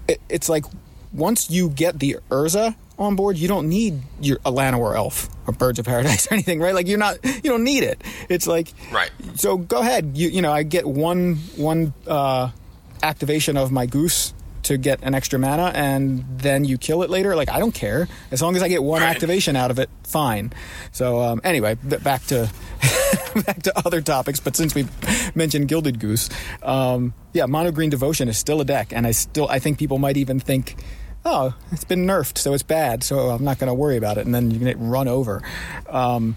Speaker 1: It, it's like once you get the Urza on board, you don't need your a or elf or Birds of Paradise or anything, right? Like you're not, you don't need it. It's like,
Speaker 2: Right.
Speaker 1: So go ahead. You you know, I get one one uh, activation of my goose to get an extra mana, and then you kill it later. Like I don't care as long as I get one
Speaker 2: Right.
Speaker 1: activation out of it. Fine. So um, anyway, th- back to back to other topics. But since we mentioned Gilded Goose, um, yeah, Mono Green Devotion is still a deck, and I still I think people might even think oh, it's been nerfed, so it's bad, so I'm not going to worry about it, and then you get run over. Um,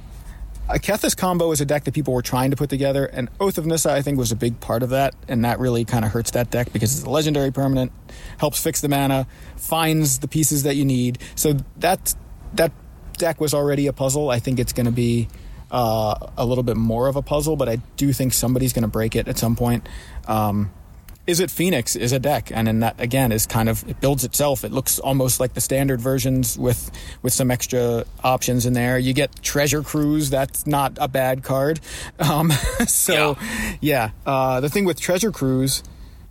Speaker 1: a Kethis combo is a deck that people were trying to put together, and Oath of Nissa, I think, was a big part of that, and that really kind of hurts that deck because it's a legendary permanent, helps fix the mana, finds the pieces that you need. So that that deck was already a puzzle. I think it's going to be uh, a little bit more of a puzzle, but I do think somebody's going to break it at some point. Um, Izzet Phoenix is a deck, and in that again is kind of it builds itself. It looks almost like the standard versions with with some extra options in there. You get Treasure Cruise. That's not a bad card. Um, so yeah, yeah. Uh, the thing with Treasure Cruise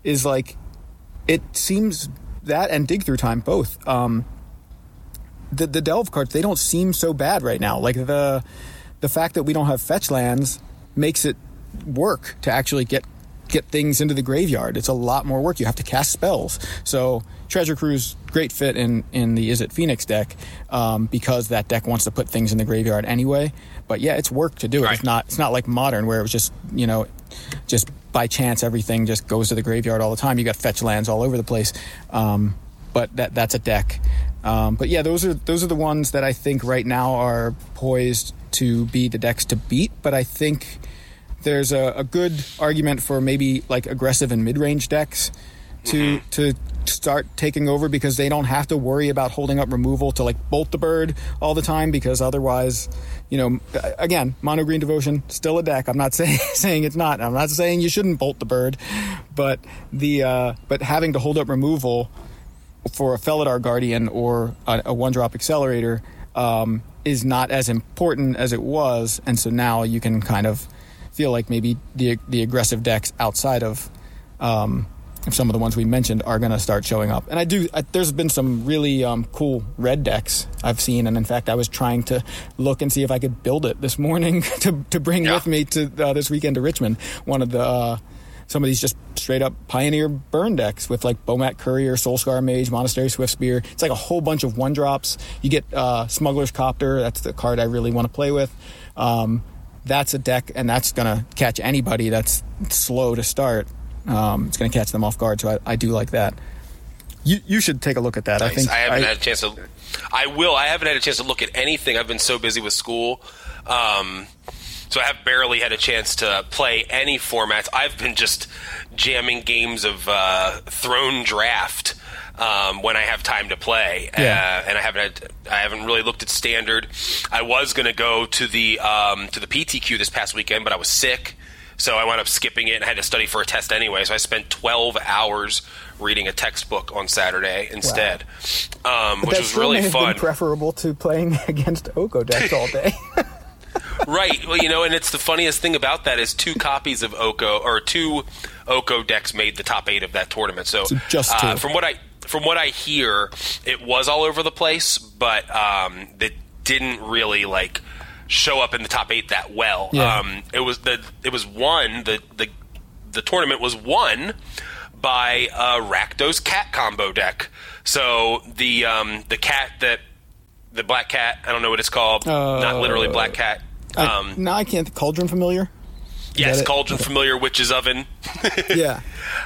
Speaker 1: is like it seems that and Dig Through Time both. Um, the the delve cards they don't seem so bad right now. Like the the fact that we don't have fetch lands makes it work to actually get get things into the graveyard. It's a lot more work. You have to cast spells. So Treasure Cruise, great fit in in the Izzet Phoenix deck um, because that deck wants to put things in the graveyard anyway. But yeah, it's work to do it. Right. It's not it's not like modern where it was just you know just by chance everything just goes to the graveyard all the time. You got fetch lands all over the place. Um, but that that's a deck. Um, but yeah, those are those are the ones that I think right now are poised to be the decks to beat. But I think there's a, a good argument for maybe like aggressive and mid-range decks to mm-hmm. to start taking over because they don't have to worry about holding up removal to like bolt the bird all the time because otherwise you know again mono green devotion still a deck i'm not saying saying it's not i'm not saying you shouldn't bolt the bird but the uh, but having to hold up removal for a Felidar Guardian or a, a one drop accelerator um, is not as important as it was and so now you can kind of feel like maybe the the aggressive decks outside of um, some of the ones we mentioned are going to start showing up. And I do. I, there's been some really um, cool red decks I've seen, and in fact, I was trying to look and see if I could build it this morning to to bring yeah. with me to uh, this weekend to Richmond. One of the uh, some of these just straight up pioneer burn decks with like Bomat Courier, Soulscar Mage, Monastery Swiftspear. It's like a whole bunch of one drops. You get uh, Smuggler's Copter. That's the card I really want to play with. Um, that's a deck, and that's going to catch anybody that's slow to start. Um, it's going to catch them off guard. So I, I, do like that. You you should take a look at that.
Speaker 2: Nice.
Speaker 1: I think
Speaker 2: I haven't I, had a chance to. I will. I haven't had a chance to look at anything. I've been so busy with school. Um, so I have barely had a chance to play any formats. I've been just jamming games of uh, Throne Draft um, when I have time to play. Yeah. Uh, and I haven't I haven't really looked at standard. I was going to go to the um, to the PTQ this past weekend, but I was sick. So I wound up skipping it and had to study for a test anyway. So I spent 12 hours reading a textbook on Saturday instead, wow. um, which was really fun.
Speaker 1: preferable to playing against Oko decks all day.
Speaker 2: right. Well, you know, and it's the funniest thing about that is two copies of Oko or two Oko decks made the top eight of that tournament. So, so just uh, from what I from what I hear, it was all over the place, but um, it didn't really like show up in the top eight that well. Yeah. Um, it was the it was won the the the tournament was won by uh, Rakdos cat combo deck. So the um, the cat that the black cat I don't know what it's called, uh, not literally black cat.
Speaker 1: Um, I, no, I can't. Cauldron familiar.
Speaker 2: Yes, cauldron okay. familiar witch's oven.
Speaker 1: yeah.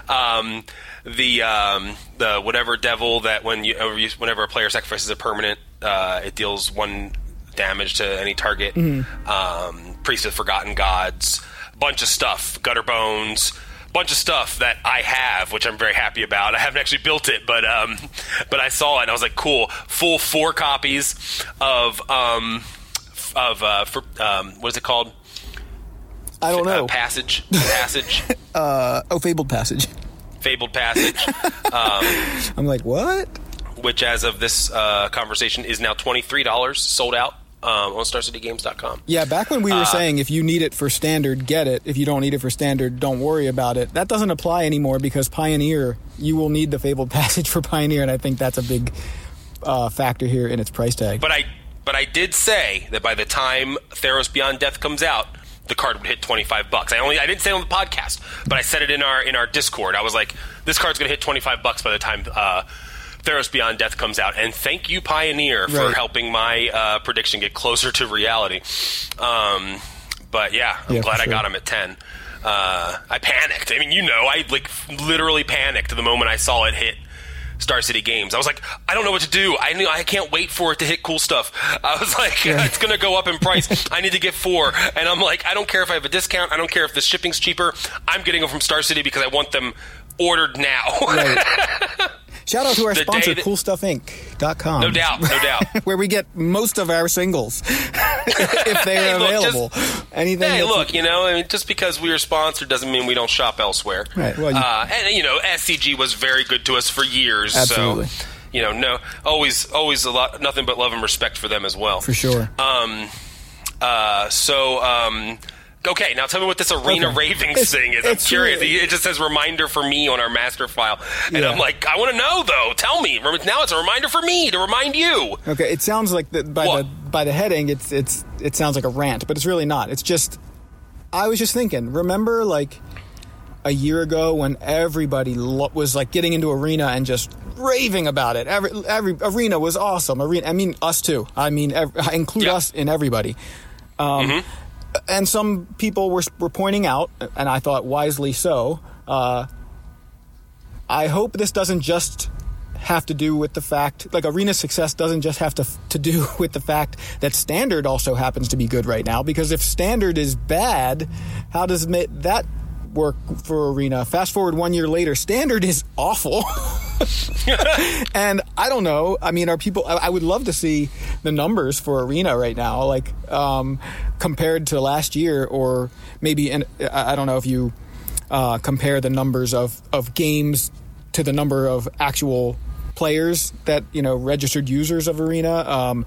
Speaker 2: Um, the um, the whatever devil that when you whenever a player sacrifices a permanent, uh, it deals one damage to any target. Mm-hmm. Um, Priest of Forgotten Gods, bunch of stuff, Gutterbones, bunch of stuff that I have, which I'm very happy about. I haven't actually built it, but um, but I saw it and I was like, cool. Full four copies of um, of uh, for, um, what is it called?
Speaker 1: I don't know. Uh,
Speaker 2: passage, passage.
Speaker 1: uh, oh, fabled passage.
Speaker 2: Fabled Passage. Um,
Speaker 1: I'm like, what?
Speaker 2: Which, as of this uh, conversation, is now twenty three dollars, sold out um, on StarCityGames.com.
Speaker 1: Yeah, back when we were uh, saying if you need it for standard, get it. If you don't need it for standard, don't worry about it. That doesn't apply anymore because Pioneer, you will need the Fabled Passage for Pioneer, and I think that's a big uh, factor here in its price tag.
Speaker 2: But I, but I did say that by the time Theros Beyond Death comes out, the card would hit 25 bucks. I only I didn't say it on the podcast, but I said it in our in our Discord. I was like, this card's going to hit 25 bucks by the time uh, Theros Beyond Death comes out. And thank you, Pioneer, for helping my uh, prediction get closer to reality. Um, but yeah, I'm yeah, glad I got him at 10. Uh, I panicked. I mean, you know, I like literally panicked the moment I saw it hit Star City Games. I was like, I don't know what to do. I knew I can't wait for it to hit cool stuff. I was like, it's going to go up in price. I need to get four, and I'm like, I don't care if I have a discount. I don't care if the shipping's cheaper. I'm getting them from Star City because I want them ordered now.
Speaker 1: Right. Shout out to our
Speaker 2: The
Speaker 1: sponsor,
Speaker 2: that-
Speaker 1: CoolStuffInc.com.
Speaker 2: no doubt, no doubt.
Speaker 1: where we get most of our singles if they're
Speaker 2: Hey, look, just-
Speaker 1: available. Anything?
Speaker 2: Hey, look, you know, I mean, just because we are sponsored doesn't mean we don't shop elsewhere.
Speaker 1: Right, well, you-
Speaker 2: uh, and you know, SCG was very good to us for years.
Speaker 1: Absolutely.
Speaker 2: So, you know, no, always, always a lot, nothing but love and respect for them as well.
Speaker 1: for sure.
Speaker 2: Um, uh, so, um, okay, now tell me what this arena
Speaker 1: Okay.
Speaker 2: ravings thing is. I'm curious.
Speaker 1: really-
Speaker 2: it just says reminder for me on our master file, and
Speaker 1: Yeah.
Speaker 2: I'm like, I want to know though. Tell me. Now it's a reminder for me to remind you.
Speaker 1: Okay, it sounds like the, by
Speaker 2: What?
Speaker 1: the by the heading, it's it's it sounds like a rant, but it's really not. It's just I was just thinking. Remember, like a year ago when everybody lo- was like getting into arena and just raving about it. Every every arena was awesome. Arena, I mean us too. I mean, ev- I include
Speaker 2: Yeah.
Speaker 1: us in everybody. Um, And some people were were pointing out, and I thought wisely so. Uh, I hope this doesn't just have to do with the fact like arena success doesn't just have to to do with the fact that standard also happens to be good right now because if standard is bad how does that work for arena fast forward 1 year later standard is awful and I don't know. I mean, are people? I, would love to see the numbers for Arena right now, like um, compared to last year, or maybe. And I don't know if you uh, compare the numbers of of games to the number of actual players that you know registered users of Arena. Um,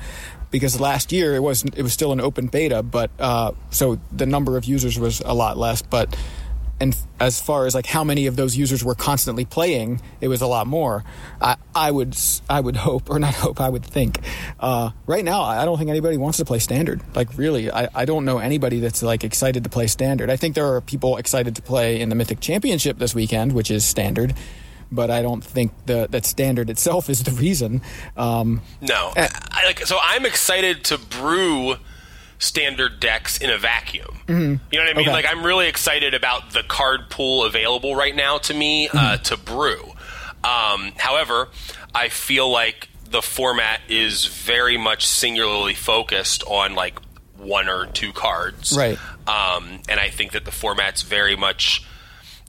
Speaker 1: because last year it was it was still an open beta, but uh, so the number of users was a lot less, but and as far as like how many of those users were constantly playing, it was a lot more. I, I would I would hope or not hope I would think. Uh, right now, I don't think anybody wants to play standard. Like really, I, I don't know anybody that's like excited to play standard. I think there are people excited to play in the Mythic Championship this weekend, which is standard. But I don't think the, that standard itself is the reason. Um,
Speaker 2: No,
Speaker 1: Uh,
Speaker 2: I, like so. I'm excited to brew standard decks in a vacuum. You know what I mean?
Speaker 1: Mm-hmm. Okay.
Speaker 2: Like I'm really excited about the card pool available right now to me uh,
Speaker 1: Mm-hmm.
Speaker 2: to brew. Um, however, I feel like the format is very much singularly focused on like one or two cards,
Speaker 1: Right.
Speaker 2: Um, and I think that the format's very much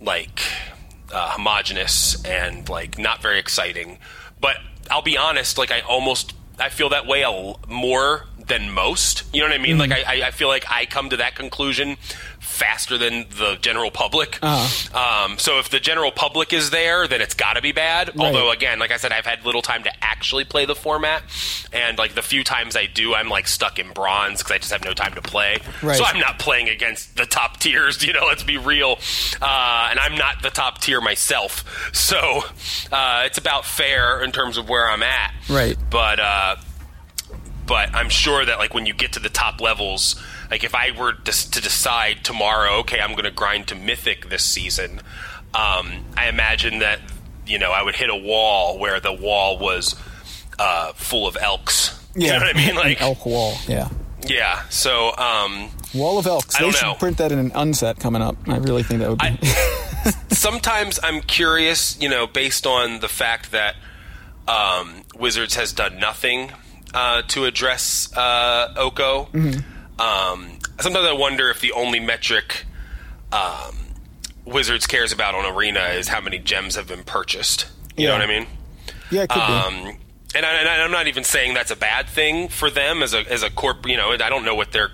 Speaker 2: like uh, homogenous and like not very exciting. But I'll be honest, like I almost I feel that way a l- more than most. You know what I mean? Like I, I- feel like I come to that conclusion faster than the general public. Um, so if the general public is there, then it's got to be bad. Although again, like I said, I've had little time to actually play the format, and like the few times I do, I'm like stuck in bronze because I just have no time to play.
Speaker 1: Right.
Speaker 2: So I'm not playing against the top tiers. You know, let's be real. Uh, and I'm not the top tier myself, so uh, it's about fair in terms of where I'm at.
Speaker 1: Right.
Speaker 2: But uh, but I'm sure that like when you get to the top levels, like if I were to, to decide tomorrow, okay, I'm going to grind to Mythic this season, um, I imagine that you know I would hit a wall where the wall was uh, full of elks. You know what I mean? Like,
Speaker 1: elk wall, yeah.
Speaker 2: yeah. So, um,
Speaker 1: Wall of Elks.
Speaker 2: I
Speaker 1: They
Speaker 2: don't
Speaker 1: should
Speaker 2: know.
Speaker 1: print that in an unset coming up. I really think that would be.
Speaker 2: sometimes I'm curious, you know, based on the fact that um, Wizards has done nothing uh, to address uh, Oko. Um, sometimes I wonder if the only metric um, Wizards cares about on Arena is how many gems have been purchased. You know what I mean?
Speaker 1: yeah, it could be.
Speaker 2: Um, and, I, and I'm not even saying that's a bad thing for them as a as a corp. You know, I don't know what their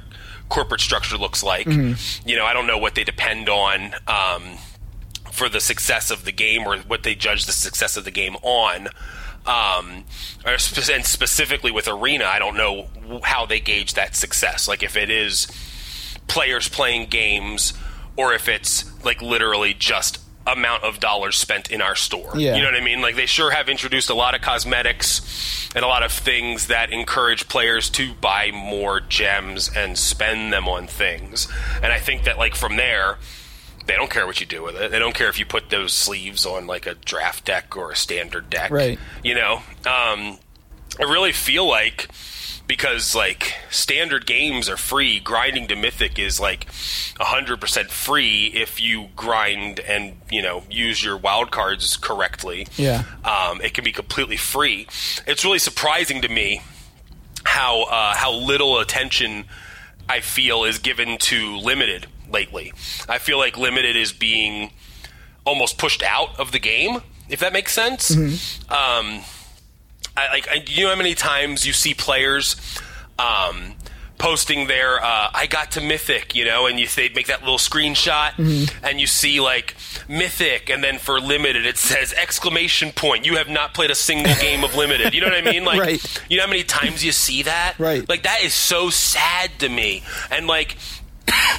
Speaker 2: corporate structure looks like. You know, I don't know what they depend on um, for the success of the game or what they judge the success of the game on. Um, or spe- and specifically with Arena, I don't know how they gauge that success. Like if it is players playing games or if it's like literally just amount of dollars spent in our store.
Speaker 1: Yeah.
Speaker 2: You know what I mean? Like they sure have introduced a lot of cosmetics and a lot of things that encourage players to buy more gems and spend them on things. And I think that like from there they don't care what you do with it. They don't care if you put those sleeves on like a draft deck or a standard deck.
Speaker 1: Right.
Speaker 2: You know, um, I really feel like because like standard games are free. Grinding to mythic is like hundred percent free if you grind and you know use your wild cards correctly.
Speaker 1: Yeah.
Speaker 2: um, it can be completely free. It's really surprising to me how uh, how little attention I feel is given to limited lately. I feel like limited is being almost pushed out of the game, if that makes sense. Um, I, like, I, you know how many times you see players um, posting their uh, "I got to Mythic," you know, and you they make that little screenshot, and you see like Mythic, and then for limited it says exclamation point. You have not played a single game of limited. You know what I mean? Like,
Speaker 1: Right.
Speaker 2: you know how many times you see that?
Speaker 1: Right.
Speaker 2: Like that is so sad to me, and like.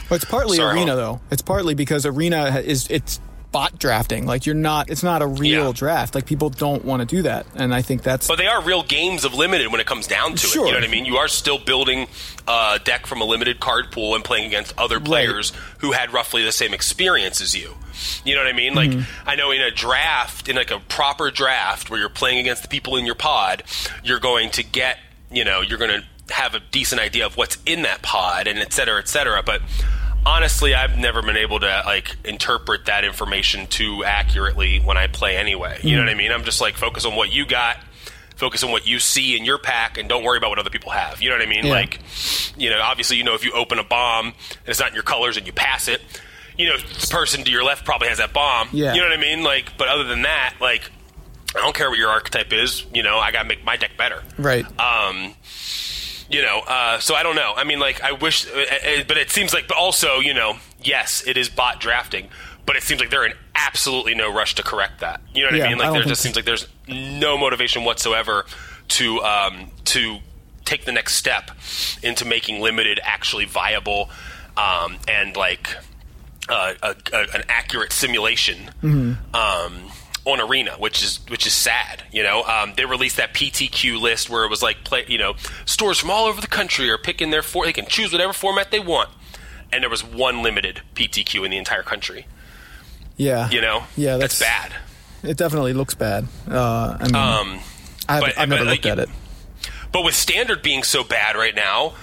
Speaker 1: But it's partly
Speaker 2: Sorry,
Speaker 1: arena though. It's partly because arena is it's bot drafting. Like you're not. It's not a real
Speaker 2: Yeah.
Speaker 1: draft. Like people don't want to do that, and I think that's.
Speaker 2: But they are real games of limited when it comes down to it. You know what I mean? You are still building a deck from a limited card pool and playing against other players who had roughly the same experience as you. You know what I mean? Like
Speaker 1: Mm-hmm.
Speaker 2: I know in a draft, in like a proper draft where you're playing against the people in your pod, you're going to get, you know, you're going to have a decent idea of what's in that pod and et cetera, et cetera. But honestly, I've never been able to like interpret that information too accurately when I play anyway. You know what I mean? I'm just like focus on what you got, focus on what you see in your pack, and don't worry about what other people have. You know what I mean?
Speaker 1: Yeah.
Speaker 2: Like, you know, obviously, you know, if you open a bomb and it's not in your colors and you pass it, you know, the person to your left probably has that bomb.
Speaker 1: Yeah.
Speaker 2: You know what I mean? Like, but other than that, like, I don't care what your archetype is. You know, I got to make my deck better.
Speaker 1: right.
Speaker 2: Um, you know, uh, so I don't know. I mean, like, I wish, uh, uh, but it seems like, but also, you know, yes, it is bot drafting, but it seems like they're in absolutely no rush to correct that. You know what
Speaker 1: Yeah,
Speaker 2: I mean? Like,
Speaker 1: don't
Speaker 2: there just
Speaker 1: so.
Speaker 2: seems like there's no motivation whatsoever to um, to take the next step into making limited actually viable um, and like uh, a, a, an accurate simulation
Speaker 1: Mm-hmm.
Speaker 2: um, on Arena, which is which is sad. You know, um, they released that PTQ list where it was like, play, you know, stores from all over the country are picking their for they can choose whatever format they want, and there was one limited PTQ in the entire country.
Speaker 1: yeah.
Speaker 2: You know,
Speaker 1: Yeah,
Speaker 2: that's,
Speaker 1: that's-
Speaker 2: bad.
Speaker 1: It definitely looks bad. Uh, I mean,
Speaker 2: Um,
Speaker 1: I've,
Speaker 2: but-
Speaker 1: I've never
Speaker 2: but,
Speaker 1: looked
Speaker 2: like,
Speaker 1: at it.
Speaker 2: But with standard being so bad right now,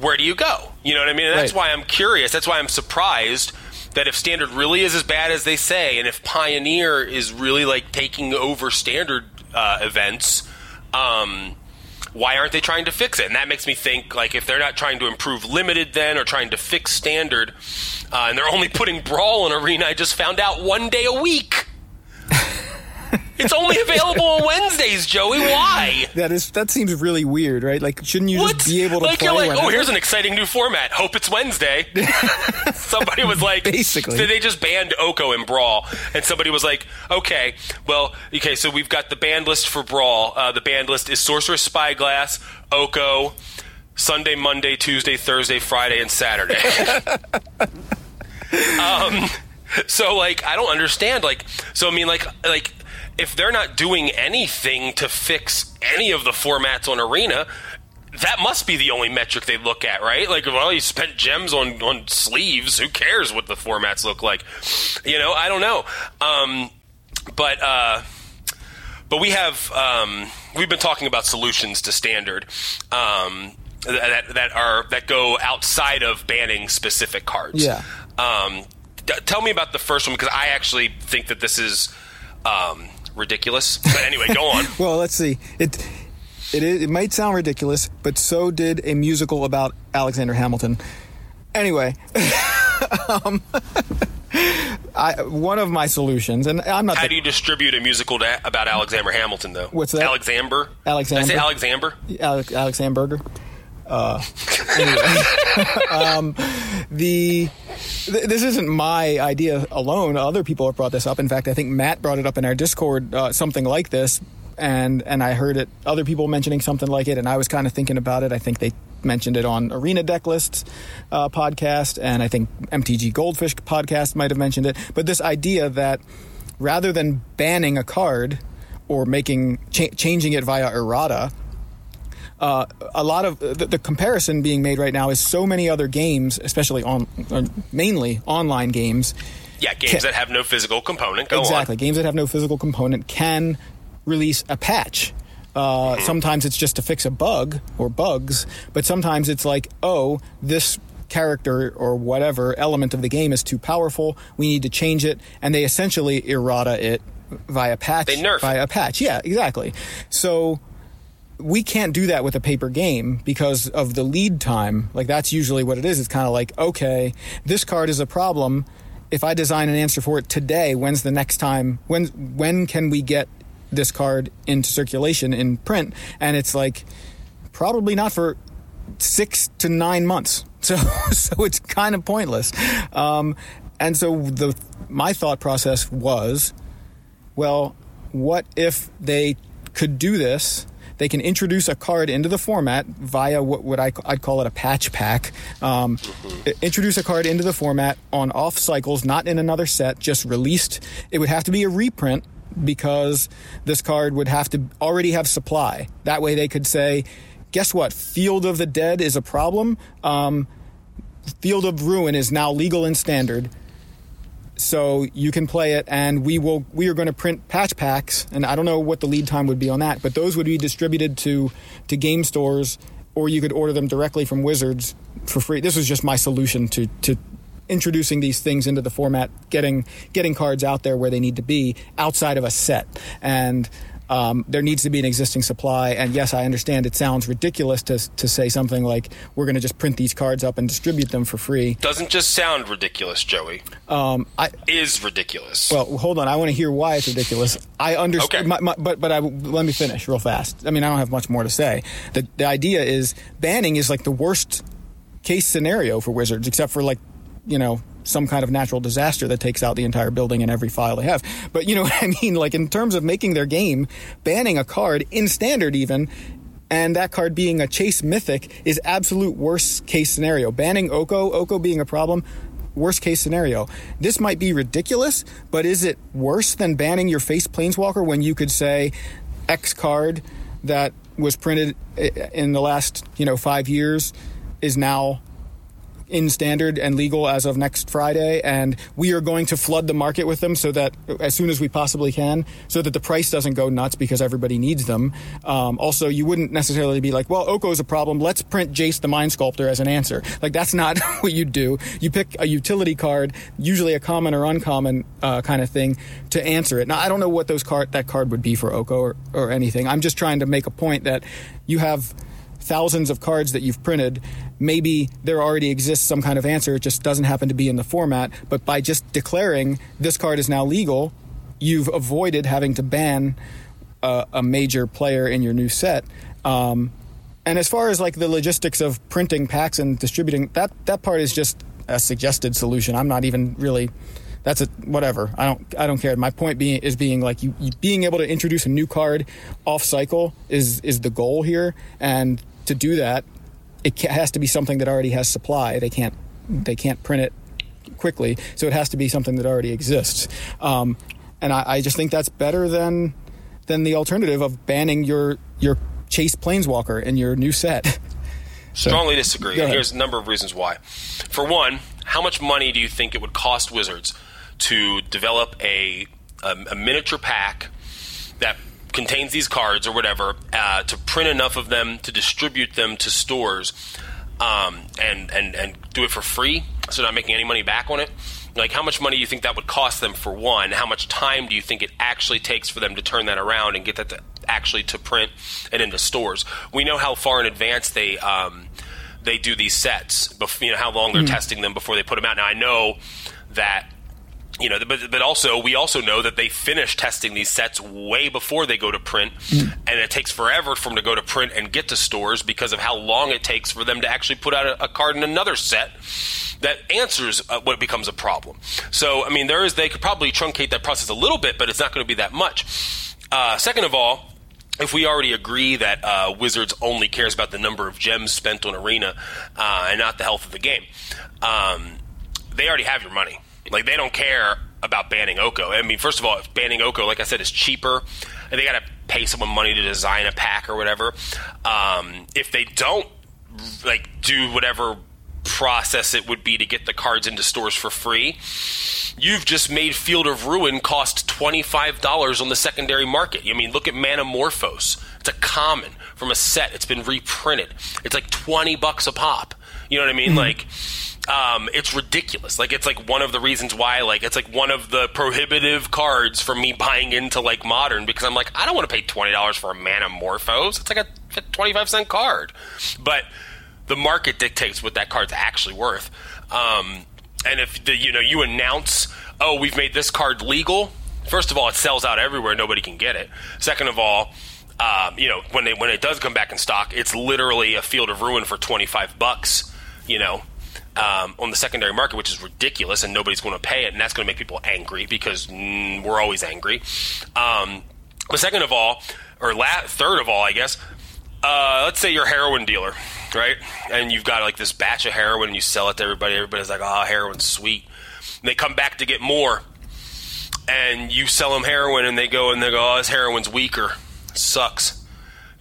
Speaker 2: where do you go? You know what I mean? And that's
Speaker 1: Right.
Speaker 2: why I'm curious. That's why I'm surprised that if standard really is as bad as they say, and if Pioneer is really like taking over standard uh, events, um, why aren't they trying to fix it? And that makes me think like if they're not trying to improve limited then or trying to fix standard, uh, and they're only putting brawl in arena. I just found out one day a week. it's only available on Wednesdays, Joey. Why?
Speaker 1: That is that seems really weird, right? Like, shouldn't you
Speaker 2: What?
Speaker 1: just be able to
Speaker 2: like
Speaker 1: play?
Speaker 2: you're like, oh, here's an exciting new format. Hope it's Wednesday. somebody was like,
Speaker 1: Basically.
Speaker 2: so they just banned Oko and Brawl, and somebody was like, okay, well, okay, so we've got the banned list for Brawl. Uh, the banned list is Sorcerous Spyglass, Oko, Sunday, Monday, Tuesday, Thursday, Friday, and Saturday. um, so like, I don't understand. Like, so I mean, like, like if they're not doing anything to fix any of the formats on Arena, that must be the only metric they look at, right? Like, well, you spent gems on on sleeves. Who cares what the formats look like? You know, I don't know. Um, but uh, but we have um, we've been talking about solutions to standard. Um, that, that are that go outside of banning specific cards.
Speaker 1: Yeah.
Speaker 2: Um, d- tell me about the first one because I actually think that this is um, ridiculous. But anyway, go on.
Speaker 1: Well, let's see. It it is, it might sound ridiculous, but so did a musical about Alexander Hamilton. Anyway, um, I, one of my solutions, and I'm not.
Speaker 2: How
Speaker 1: the-
Speaker 2: do you distribute a musical to, about Alexander Hamilton, though?
Speaker 1: What's that?
Speaker 2: Alexander.
Speaker 1: Alexander.
Speaker 2: Did I say Alexander?
Speaker 1: Alex, Alex Hamburger. Uh, anyway, um, the th- this isn't my idea alone. Other people have brought this up. In fact, I think Matt brought it up in our Discord, uh, something like this, and and I heard it. Other people mentioning something like it, and I was kind of thinking about it. I think they mentioned it on Arena Decklists uh, podcast, and I think MTG Goldfish podcast might have mentioned it. But this idea that rather than banning a card or making cha- changing it via errata uh, a lot of the, the comparison being made right now is so many other games, especially on mainly online games.
Speaker 2: Yeah, games that have no physical component. Go
Speaker 1: exactly,
Speaker 2: on.
Speaker 1: games that have no physical component can release a patch Uh, Sometimes it's just to fix a bug or bugs, but sometimes it's like, oh, this character or whatever element of the game is too powerful. We need to change it, and they essentially errata it via patch.
Speaker 2: They nerf
Speaker 1: via patch. Yeah, exactly. So we can't do that with a paper game because of the lead time. Like that's usually what it is. It's kind of like, okay, this card is a problem. If I design an answer for it today, when's the next time? When when can we get this card into circulation in print? And it's like probably not for six to nine months. So so it's kind of pointless. Um, and so the my thought process was, well, what if they could do this? They can introduce a card into the format via what, what I, I'd call it a patch pack. Um, i- introduce a card into the format on off cycles, not in another set, just released. It would have to be a reprint because this card would have to already have supply. That way they could say, guess what? Field of the Dead is a problem. Um, Field of Ruin is now legal and standard so you can play it and we will we are going to print patch packs and i don't know what the lead time would be on that but those would be distributed to to game stores or you could order them directly from wizards for free. This was just my solution to to introducing these things into the format getting getting cards out there where they need to be outside of a set. And um, there needs to be an existing supply and yes i understand it sounds ridiculous to, to say something like we're going to just print these cards up and distribute them for free
Speaker 2: Doesn't just sound ridiculous, Joey.
Speaker 1: um, I,
Speaker 2: Is ridiculous.
Speaker 1: well, hold on. I want to hear why it's ridiculous. I understand,
Speaker 2: Okay.
Speaker 1: my, my, but but I, let me finish real fast. I mean, I don't have much more to say. The the idea is banning is like the worst case scenario for Wizards, except for like you know some kind of natural disaster that takes out the entire building and every file they have. But you know what I mean? Like in terms of making their game, banning a card in standard even. And that card being a chase mythic is absolute worst case scenario. Banning Oko, Oko being a problem, worst case scenario. This might be ridiculous, but is it worse than banning your face planeswalker when you could say X card that was printed in the last, you know, 5 years is now in standard and legal as of next Friday, and we are going to flood the market with them so that as soon as we possibly can, so that the price doesn't go nuts because everybody needs them. Um, also, you wouldn't necessarily be like, well, Oko is a problem. Let's print Jace the Mind Sculptor as an answer. Like that's not what you do. You pick a utility card, usually a common or uncommon uh, kind of thing, to answer it. Now, I don't know what those card that card would be for Oko or, or anything. I'm just trying to make a point that you have thousands of cards that you've printed, maybe there already exists some kind of answer. It just doesn't happen to be in the format. But by just declaring this card is now legal, you've avoided having to ban a, a major player in your new set. Um, and as far as like the logistics of printing packs and distributing, that that part is just a suggested solution. I'm not even really. That's a whatever. I don't. I don't care. My point being is being like you, you being able to introduce a new card off cycle is is the goal here, and to do that, it has to be something that already has supply. They can't they can't print it quickly, so it has to be something that already exists. Um, and I, I just think that's better than than the alternative of banning your your chase planeswalker in your new set. So-
Speaker 2: Strongly disagree. Here's a number of reasons why. For one, how much money do you think it would cost Wizards to develop a a, a miniature pack that contains these cards or whatever uh, to print enough of them to distribute them to stores um, and and and do it for free, so not making any money back on it? Like, how much money do you think that would cost them for one? How much time do you think it actually takes for them to turn that around and get that to actually to print and into stores? We know how far in advance they um, they do these sets. You know how long they're testing them before they put them out. Now I know that you know, but but also we also know that they finish testing these sets way before they go to print, and it takes forever for them to go to print and get to stores because of how long it takes for them to actually put out a, a card in another set that answers uh, what becomes a problem. So I mean, there is they could probably truncate that process a little bit, but it's not going to be that much. Uh, second of all, if we already agree that uh, Wizards only cares about the number of gems spent on Arena uh, and not the health of the game, um, they already have your money. Like they don't care about banning Oko. I mean, first of all, if banning Oko, like I said, is cheaper, and they got to pay someone money to design a pack or whatever. Um, if they don't like do whatever process it would be to get the cards into stores for free, you've just made Field of Ruin cost twenty five dollars on the secondary market. I mean, look at Manamorphose. It's it's a common from a set. It's been reprinted. It's like twenty bucks a pop. You know what I mean? Mm-hmm. Like um, it's ridiculous. Like it's like one of the reasons why like it's like one of the prohibitive cards for me buying into like modern because I'm like I don't want to pay twenty dollars for a Manamorphose. It's like a twenty five cent card, but the market dictates what that card's actually worth. Um, and if the, you know you announce, oh, we've made this card legal. First of all, it sells out everywhere; nobody can get it. Second of all, um, you know when it when it does come back in stock, it's literally a field of ruin for twenty five bucks. You know, um, on the secondary market, which is ridiculous, and nobody's going to pay it, and that's going to make people angry because mm, we're always angry. Um, but second of all, or la- third of all, I guess, uh, let's say you're a heroin dealer, right? And you've got like this batch of heroin, and you sell it to everybody. Everybody's like, "Oh, heroin's sweet." And they come back to get more, and you sell them heroin, and they go and they go, "Oh, this heroin's weaker, sucks."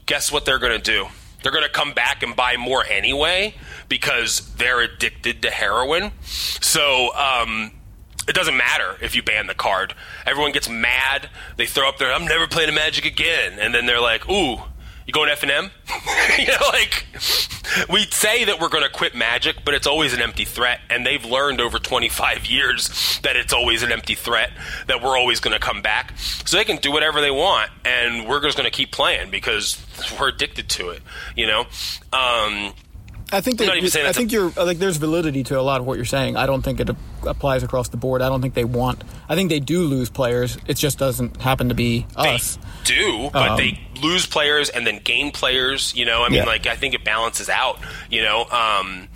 Speaker 2: Guess what they're going to do? They're going to come back and buy more anyway because they're addicted to heroin. So um, it doesn't matter if you ban the card. Everyone gets mad. They throw up their "I'm never playing Magic again," and then they're like, "Ooh." You going FNM? You know, like we say that we're going to quit Magic, but it's always an empty threat, and they've learned over 25 years that it's always an empty threat. That we're always going to come back, so they can do whatever they want, and we're just going to keep playing because we're addicted to it. You know, um,
Speaker 1: I think that, I think you're like there's validity to a lot of what you're saying. I don't think it applies across the board. I don't think they want. I think they do lose players. It just doesn't happen to be us.
Speaker 2: They do, but um, they lose players and then gain players. You know, I mean, yeah. like I think it balances out. You know, um,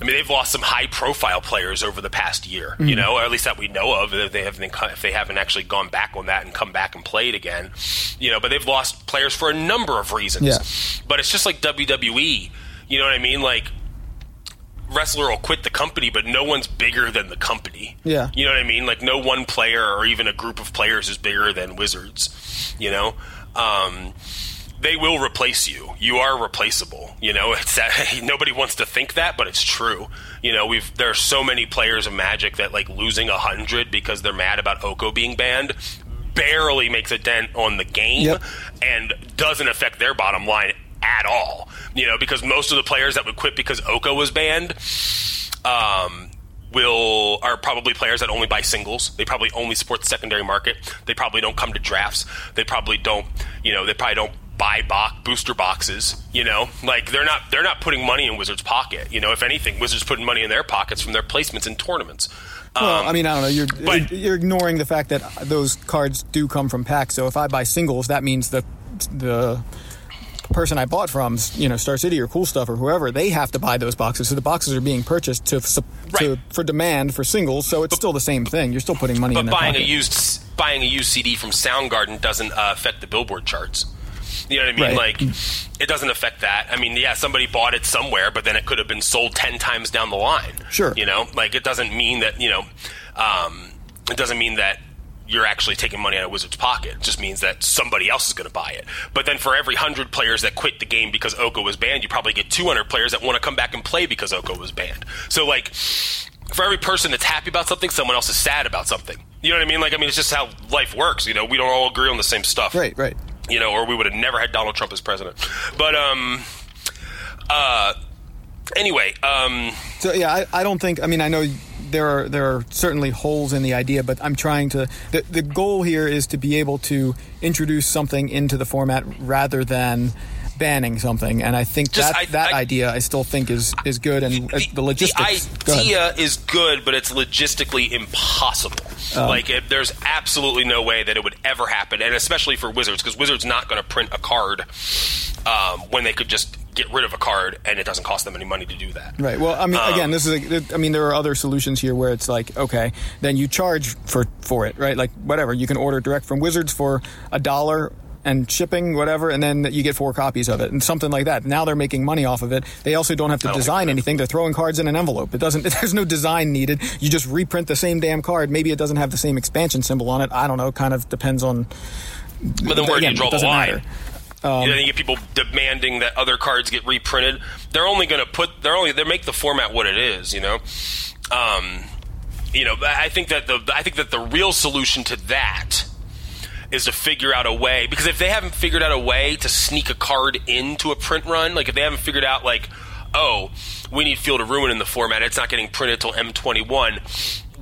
Speaker 2: I mean, they've lost some high-profile players over the past year. Mm-hmm. You know, or at least that we know of. If they haven't, if they haven't actually gone back on that and come back and played again, you know, but they've lost players for a number of reasons.
Speaker 1: Yeah.
Speaker 2: But it's just like WWE you know what I mean? Like wrestler will quit the company, but no one's bigger than the company.
Speaker 1: Yeah.
Speaker 2: You know what I mean? Like no one player or even a group of players is bigger than Wizards. You know, um, they will replace you. You are replaceable. You know, it's that, nobody wants to think that, but it's true. You know, we've there are so many players of Magic that like losing a hundred because they're mad about Oko being banned barely makes a dent on the game yep. and doesn't affect their bottom line at all. You know, because most of the players that would quit because Oko was banned, um, will are probably players that only buy singles. They probably only support the secondary market. They probably don't come to drafts. They probably don't, you know, they probably don't buy box booster boxes. You know, like they're not they're not putting money in Wizards' pocket. You know, if anything, Wizards putting money in their pockets from their placements in tournaments.
Speaker 1: Well, um, I mean, I don't know. You're but, you're ignoring the fact that those cards do come from packs. So if I buy singles, that means that the person I bought from, you know, Star City or Cool Stuff or whoever, they have to buy those boxes. So the boxes are being purchased to, to right. for demand for singles. So it's but, still the same thing. You're still putting money.
Speaker 2: But
Speaker 1: in
Speaker 2: buying
Speaker 1: pocket.
Speaker 2: a used buying a used CD from Soundgarden doesn't uh, affect the Billboard charts. You know what I mean? Right. Like, it doesn't affect that. I mean, yeah, somebody bought it somewhere, but then it could have been sold ten times down the line.
Speaker 1: Sure.
Speaker 2: You know, like it doesn't mean that you know, um, it doesn't mean that you're actually taking money out of Wizards' pocket. It just means that somebody else is going to buy it. But then for every 100 players that quit the game because Oko was banned, you probably get 200 players that want to come back and play because Oko was banned. So, like, for every person that's happy about something, someone else is sad about something. You know what I mean? Like, I mean, it's just how life works. You know, we don't all agree on the same stuff.
Speaker 1: Right, right.
Speaker 2: You know, or we would have never had Donald Trump as president. But, um, uh, anyway, um,
Speaker 1: so yeah, I, I don't think. I mean, I know there are there are certainly holes in the idea, but I'm trying to. The, the goal here is to be able to introduce something into the format rather than banning something, and I think Just, that I, that I, idea I still think is is good, and the, the logistics.
Speaker 2: The idea is good, but it's logistically impossible. Um, like, it, there's absolutely no way that it would ever happen, and especially for Wizards, because Wizards not going to print a card um, when they could just get rid of a card and it doesn't cost them any money to do that.
Speaker 1: Right. Well, I mean, um, again, this is. A, I mean, there are other solutions here where it's like, okay, then you charge for for it, right? Like whatever, you can order direct from Wizards for a dollar and shipping, whatever, and then you get four copies of it and something like that. Now they're making money off of it. They also don't have to design anything. They're throwing cards in an envelope. It doesn't. There's no design needed. You just reprint the same damn card. Maybe it doesn't have the same expansion symbol on it. I don't know. Kind of depends on.
Speaker 2: But then where do you draw the line? Matter. Um, you know, you get people demanding that other cards get reprinted. They're only going to put. They're only. They make the format what it is. You know. Um, you know. I think that the. I think that the real solution to that is to figure out a way because if they haven't figured out a way to sneak a card into a print run, like if they haven't figured out like, oh, we need Field of Ruin in the format, it's not getting printed till M21.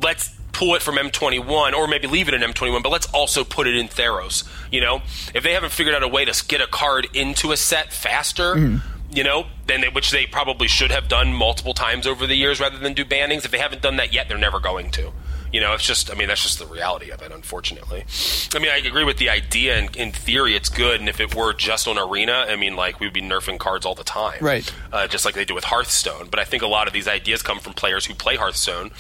Speaker 2: Let's pull it from M21 or maybe leave it in M21, but let's also put it in Theros. You know, if they haven't figured out a way to get a card into a set faster. Mm-hmm you know, then they, which they probably should have done multiple times over the years rather than do bannings. If they haven't done that yet, they're never going to. You know, it's just, I mean, that's just the reality of it, unfortunately. I mean, I agree with the idea, and in theory, it's good. And if it were just on Arena, I mean, like, we'd be nerfing cards all the time.
Speaker 1: Right.
Speaker 2: Uh, just like they do with Hearthstone. But I think a lot of these ideas come from players who play Hearthstone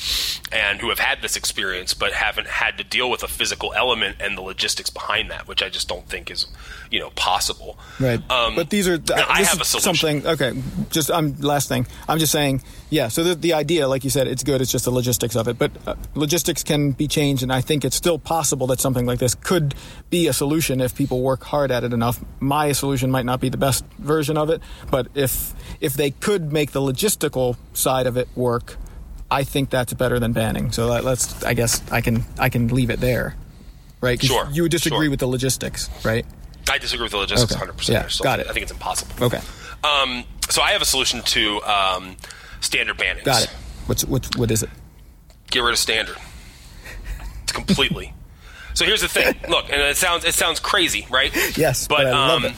Speaker 2: and who have had this experience, but haven't had to deal with a physical element and the logistics behind that, which I just don't think is, you know, possible.
Speaker 1: Right. Um, but these are,
Speaker 2: I have a solution.
Speaker 1: Something, okay, just, I'm, last thing. I'm just saying, yeah, so the, the idea, like you said, it's good. It's just the logistics of it. But uh, logistics can be changed, and I think it's still possible that something like this could be a solution if people work hard at it enough. My solution might not be the best version of it, but if if they could make the logistical side of it work, I think that's better than banning. So let's, I guess, I can I can leave it there, right?
Speaker 2: Sure.
Speaker 1: You would disagree
Speaker 2: sure.
Speaker 1: with the logistics, right?
Speaker 2: I disagree with the logistics
Speaker 1: okay.
Speaker 2: 100%.
Speaker 1: Yeah, got it.
Speaker 2: I think it's impossible.
Speaker 1: Okay.
Speaker 2: Um, so I have a solution to um, standard bannings.
Speaker 1: Got it. What's, what, what is it?
Speaker 2: Get rid of standard It's completely. so here's the thing. Look, and it sounds it sounds crazy, right?
Speaker 1: Yes, but, but I um, love it.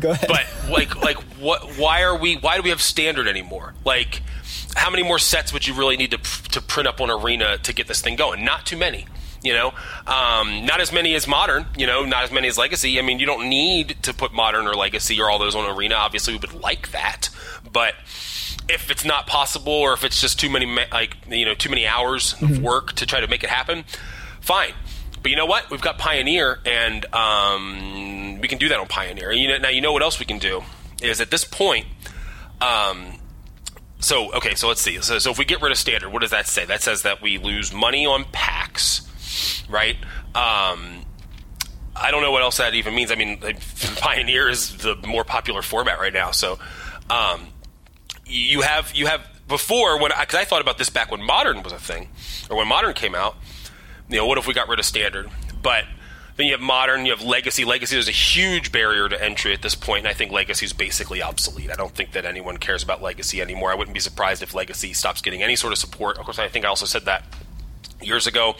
Speaker 1: Go ahead.
Speaker 2: But like like what? Why are we? Why do we have standard anymore? Like, how many more sets would you really need to to print up on Arena to get this thing going? Not too many. You know, um, not as many as modern. You know, not as many as legacy. I mean, you don't need to put modern or legacy or all those on Arena. Obviously, we would like that, but if it's not possible or if it's just too many like you know too many hours of mm-hmm. work to try to make it happen fine. But you know what? We've got Pioneer, and um, we can do that on Pioneer. You know, now you know what else we can do is at this point. Um, so okay, so let's see. So, so if we get rid of standard, what does that say? That says that we lose money on packs, right? Um, I don't know what else that even means. I mean, Pioneer is the more popular format right now, so um, you have you have before when because I, I thought about this back when Modern was a thing, or when Modern came out you know, what if we got rid of standard? But then you have modern, you have legacy. Legacy is a huge barrier to entry at this point, and I think legacy is basically obsolete. I don't think that anyone cares about legacy anymore. I wouldn't be surprised if legacy stops getting any sort of support. Of course, I think I also said that years ago.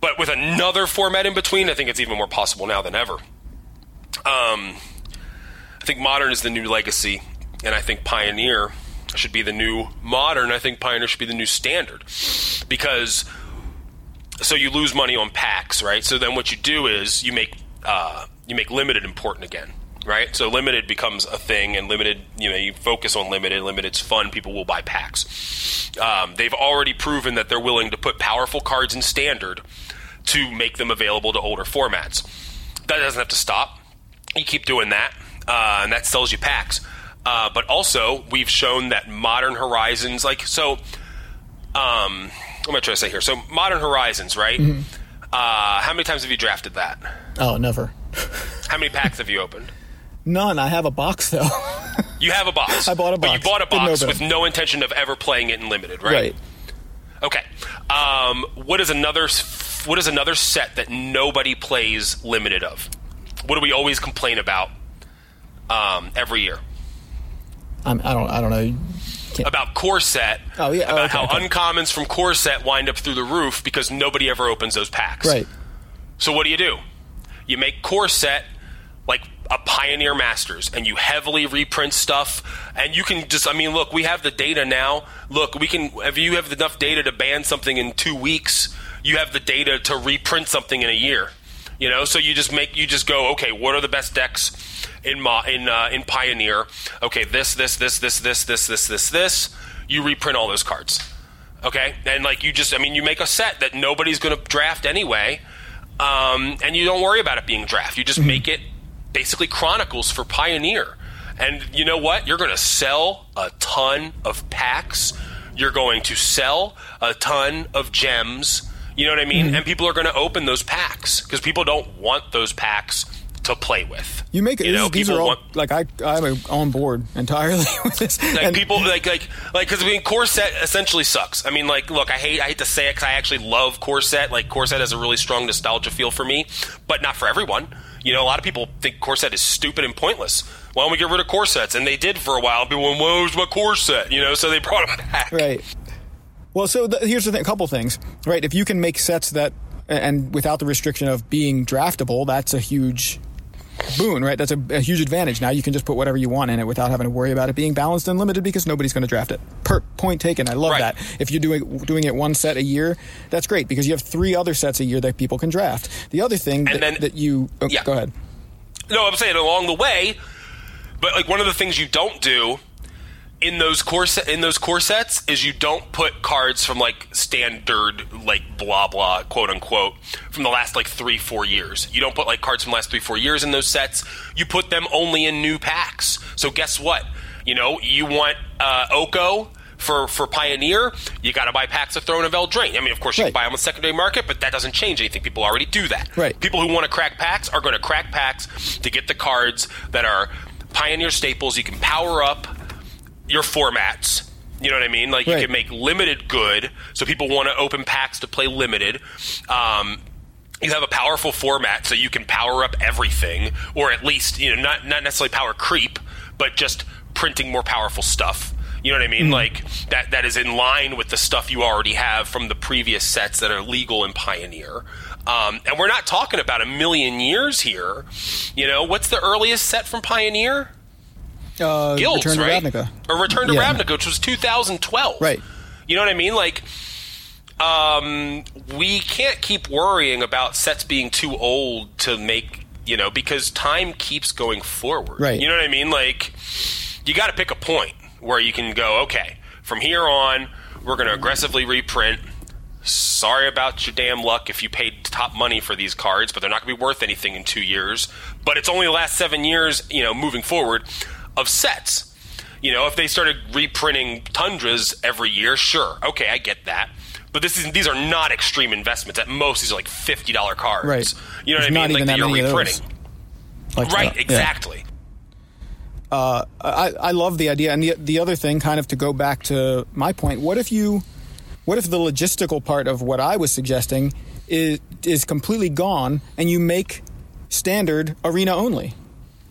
Speaker 2: But with another format in between, I think it's even more possible now than ever. Um, I think modern is the new legacy, and I think pioneer should be the new modern. I think pioneer should be the new standard because so you lose money on packs, right? So then what you do is you make uh, you make limited important again, right? So limited becomes a thing, and limited, you know, you focus on limited. Limited's fun. People will buy packs. Um, they've already proven that they're willing to put powerful cards in standard to make them available to older formats. That doesn't have to stop. You keep doing that, uh, and that sells you packs. Uh, but also, we've shown that Modern Horizons, like so. Um, what am I trying to say here? So, Modern Horizons, right? Mm-hmm. Uh, how many times have you drafted that?
Speaker 1: Oh, never.
Speaker 2: how many packs have you opened?
Speaker 1: None. I have a box though.
Speaker 2: you have a box.
Speaker 1: I bought a box.
Speaker 2: But you bought a box with no intention of ever playing it in limited, right?
Speaker 1: Right.
Speaker 2: Okay. Um, what is another? What is another set that nobody plays limited of? What do we always complain about um, every year?
Speaker 1: I'm, I don't. I don't know
Speaker 2: about core set.
Speaker 1: Oh yeah,
Speaker 2: about oh,
Speaker 1: okay,
Speaker 2: how
Speaker 1: okay.
Speaker 2: uncommons from core set wind up through the roof because nobody ever opens those packs.
Speaker 1: Right.
Speaker 2: So what do you do? You make core set like a Pioneer Masters, and you heavily reprint stuff, and you can just. I mean, look, we have the data now. Look, we can. If you have enough data to ban something in two weeks, you have the data to reprint something in a year. You know, so you just make you just go, okay, what are the best decks in in uh, in Pioneer? Okay, this this this this this this this this this. You reprint all those cards. Okay, and like you just, I mean, you make a set that nobody's going to draft anyway, um, and you don't worry about it being draft. You just mm-hmm. make it basically Chronicles for Pioneer. And you know what? You're going to sell a ton of packs. You're going to sell a ton of gems you know what I mean? Mm-hmm. And people are going to open those packs because people don't want those packs to play with.
Speaker 1: You make it.
Speaker 2: You know,
Speaker 1: these
Speaker 2: people
Speaker 1: are all
Speaker 2: want-
Speaker 1: like I I'm on board entirely with this.
Speaker 2: Like
Speaker 1: And-
Speaker 2: people like like like because I mean core set essentially sucks. I mean like look I hate I hate to say it because I actually love core set. Like core set has a really strong nostalgia feel for me, but not for everyone. You know, a lot of people think core set is stupid and pointless. Why don't we get rid of core sets? And they did for a while. People went, "Where's my core set?" You know, so they brought them back.
Speaker 1: Right. Well, so th- here's the thing, a couple things, right? If you can make sets that, and without the restriction of being draftable, that's a huge boon, right? That's a, a huge advantage. Now you can just put whatever you want in it without having to worry about it being balanced and limited because nobody's going to draft it. Per point taken. I love
Speaker 2: Right.
Speaker 1: that. If you're doing doing it one set a year, that's great because you have three other sets a year that people can draft. The other thing that,
Speaker 2: then-
Speaker 1: that you oh,
Speaker 2: Yeah.
Speaker 1: go ahead.
Speaker 2: No, I'm saying along the way, but like one of the things you don't do in those core set in those core sets is you don't put cards from like standard like blah blah quote unquote from the last like three four years. You don't put like cards from the last three four years in those sets. You put them only in new packs. So guess what? You know you want uh, Oko. For, for Pioneer, you got to buy packs of Throne of Eldraine. I mean, of course, you
Speaker 1: Right.
Speaker 2: can buy them on the secondary market, but that doesn't change anything. People already do that.
Speaker 1: Right.
Speaker 2: People who want to crack packs are going to crack packs to get the cards that are Pioneer staples. You can power up your formats. You know what I mean? Like
Speaker 1: Right.
Speaker 2: you can make limited good, so people want to open packs to play limited. Um, you have a powerful format, so you can power up everything, or at least you know not not necessarily power creep, but just printing more powerful stuff. You know what I mean? Like that that is in line with the stuff you already have from the previous sets that are legal in Pioneer. Um, and we're not talking about a million years here. You know, what's the earliest set from Pioneer?
Speaker 1: Uh,
Speaker 2: Guilds,
Speaker 1: Return to
Speaker 2: right?
Speaker 1: Ravnica.
Speaker 2: Or Return to
Speaker 1: Yeah.
Speaker 2: Ravnica, which was 2012.
Speaker 1: Right.
Speaker 2: You know what I mean? Like, um, we can't keep worrying about sets being too old to make, you know, because time keeps going forward.
Speaker 1: Right.
Speaker 2: You know what I mean? Like, you got to pick a point where you can go, okay, from here on, we're going to aggressively reprint. Sorry about your damn luck if you paid top money for these cards, but they're not going to be worth anything in two years. But it's only the last seven years, you know, moving forward, of sets. You know, if they started reprinting tundras every year, sure, okay, I get that. But this is these are not extreme investments. At most, these are like fifty dollar cards.
Speaker 1: Right.
Speaker 2: You know
Speaker 1: There's
Speaker 2: what I mean? like
Speaker 1: that
Speaker 2: you're reprinting.
Speaker 1: Like
Speaker 2: Right.
Speaker 1: that. Yeah.
Speaker 2: Exactly.
Speaker 1: Uh, I, I love the idea, and the the other thing, kind of to go back to my point, what if you, what if the logistical part of what I was suggesting is is completely gone, and you make standard arena only?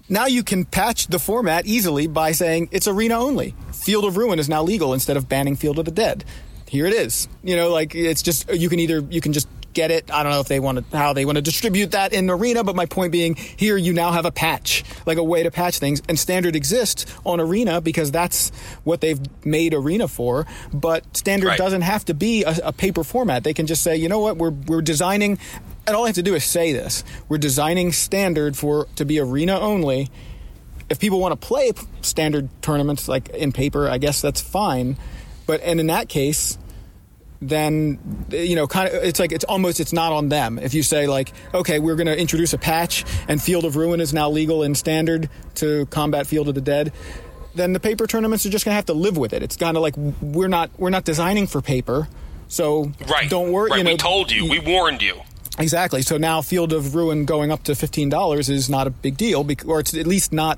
Speaker 1: Now you can patch the format easily by saying it's arena only. Field of Ruin is now legal instead of banning Field of the Dead. Here it is. You know, like it's just you can either you can just get it. I don't know if they want to how they want to distribute that in arena, but my point being here you now have a patch, like a way to patch things, and standard exists on arena because that's what they've made arena for. But standard
Speaker 2: Right.
Speaker 1: doesn't have to be a, a paper format. They can just say, you know what, we're we're designing, and all I have to do is say this: we're designing standard for to be arena only if people want to play standard tournaments like in paper, I guess that's fine. But and in that case, then you know, kind of, it's like it's almost it's not on them. If you say like, okay, we're going to introduce a patch, and Field of Ruin is now legal in standard to combat Field of the Dead. Then the paper tournaments are just going to have to live with it. It's kind of like we're not we're not designing for paper, so
Speaker 2: Right.
Speaker 1: don't worry.
Speaker 2: Right.
Speaker 1: You know,
Speaker 2: we told you. We warned you.
Speaker 1: Exactly. So now Field of Ruin going up to fifteen dollars is not a big deal, or it's at least not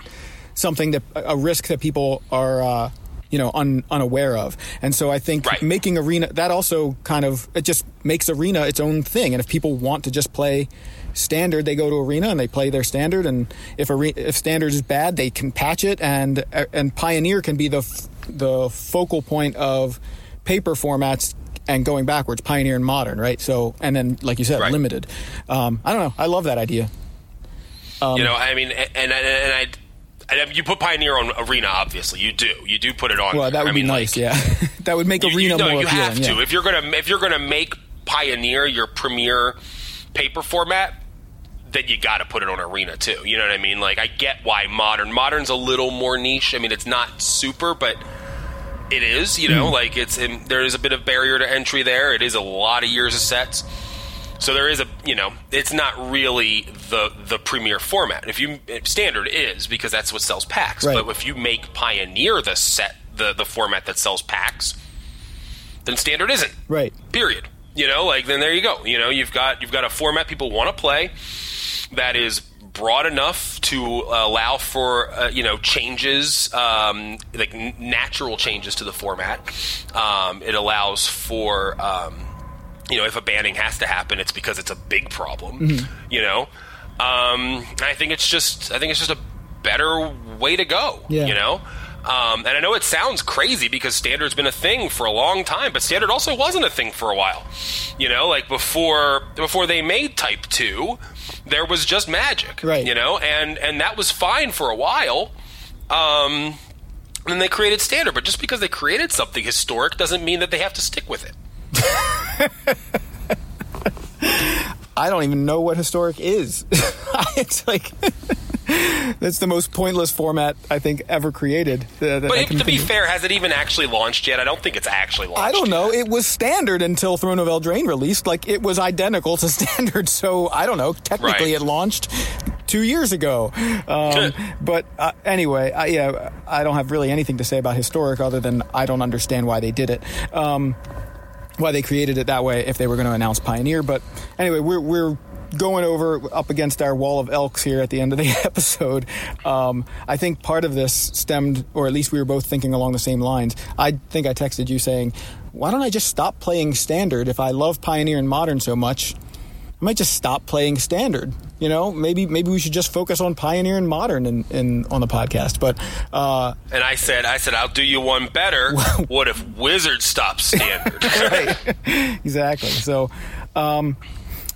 Speaker 1: something that a risk that people are. Uh, you know, un, unaware of, and so I think
Speaker 2: Right.
Speaker 1: making arena that also kind of it just makes arena its own thing. And if people want to just play standard, they go to arena and they play their standard. And if are- if standard is bad, they can patch it. And and pioneer can be the f- the focal point of paper formats and going backwards, pioneer and modern, right? So and then like you said,
Speaker 2: Right.
Speaker 1: limited. Um, I don't know. I love that idea. Um,
Speaker 2: you know, I mean, and and, and I. And you put Pioneer on Arena, obviously. You do. You do put it on.
Speaker 1: Well, that would
Speaker 2: I
Speaker 1: be nice.
Speaker 2: like,
Speaker 1: yeah, that would make
Speaker 2: you,
Speaker 1: arena
Speaker 2: you, no,
Speaker 1: more
Speaker 2: you
Speaker 1: appealing.
Speaker 2: have to.
Speaker 1: yeah.
Speaker 2: If you're gonna if you're gonna make Pioneer your premier paper format, then you got to put it on Arena too. You know what I mean? Like I get why modern modern's a little more niche. I mean, it's not super, but it is. You know, hmm. like it's in, there is a bit of barrier to entry there. It is a lot of years of sets. So there is a, you know, it's not really the the premier format. If you standard is because that's what sells packs.
Speaker 1: Right.
Speaker 2: But if you make Pioneer the set, the the format that sells packs, then standard isn't.
Speaker 1: right.
Speaker 2: Period. You know, like then there you go. You know, you've got you've got a format people want to play that is broad enough to allow for uh, you know changes, um, like n- natural changes to the format. Um, it allows for um, you know if a banning has to happen, it's because it's a big problem.
Speaker 1: Mm-hmm.
Speaker 2: You know, um, I think it's just I think it's just a better way to go.
Speaker 1: Yeah.
Speaker 2: You know. Um, and I know it sounds crazy because standard's been a thing for a long time, but standard also wasn't a thing for a while. You know, like before before they made Type Two, there was just Magic.
Speaker 1: Right.
Speaker 2: You know, and and that was fine for a while. Um, and then they created standard, but just because they created something historic doesn't mean that they have to stick with it.
Speaker 1: I don't even know what historic is. it's like that's the most pointless format I think ever created. uh, that
Speaker 2: But
Speaker 1: I
Speaker 2: if,
Speaker 1: can
Speaker 2: to be fair, has it even actually launched yet? I don't think it's actually launched.
Speaker 1: I don't
Speaker 2: yet.
Speaker 1: know. It was standard until Throne of Eldraine released. Like it was identical to standard. So I don't know. Technically,
Speaker 2: Right.
Speaker 1: it launched two years ago. Um, but uh, anyway, I, yeah, I don't have really anything to say about historic other than I don't understand why they did it. Um, why they created it that way if they were going to announce Pioneer. But anyway, we're we're going over up against our wall of elks here at the end of the episode. Um, I think part of this stemmed, or at least we were both thinking along the same lines. I think I texted you saying, "Why don't I just stop playing Standard if I love Pioneer and Modern so much?" I might just stop playing standard. You know, maybe maybe we should just focus on pioneer and modern in, in on the podcast. But uh,
Speaker 2: And I said, I said, I'll do you one better. what if Wizard stops standard?
Speaker 1: right. exactly. So, um,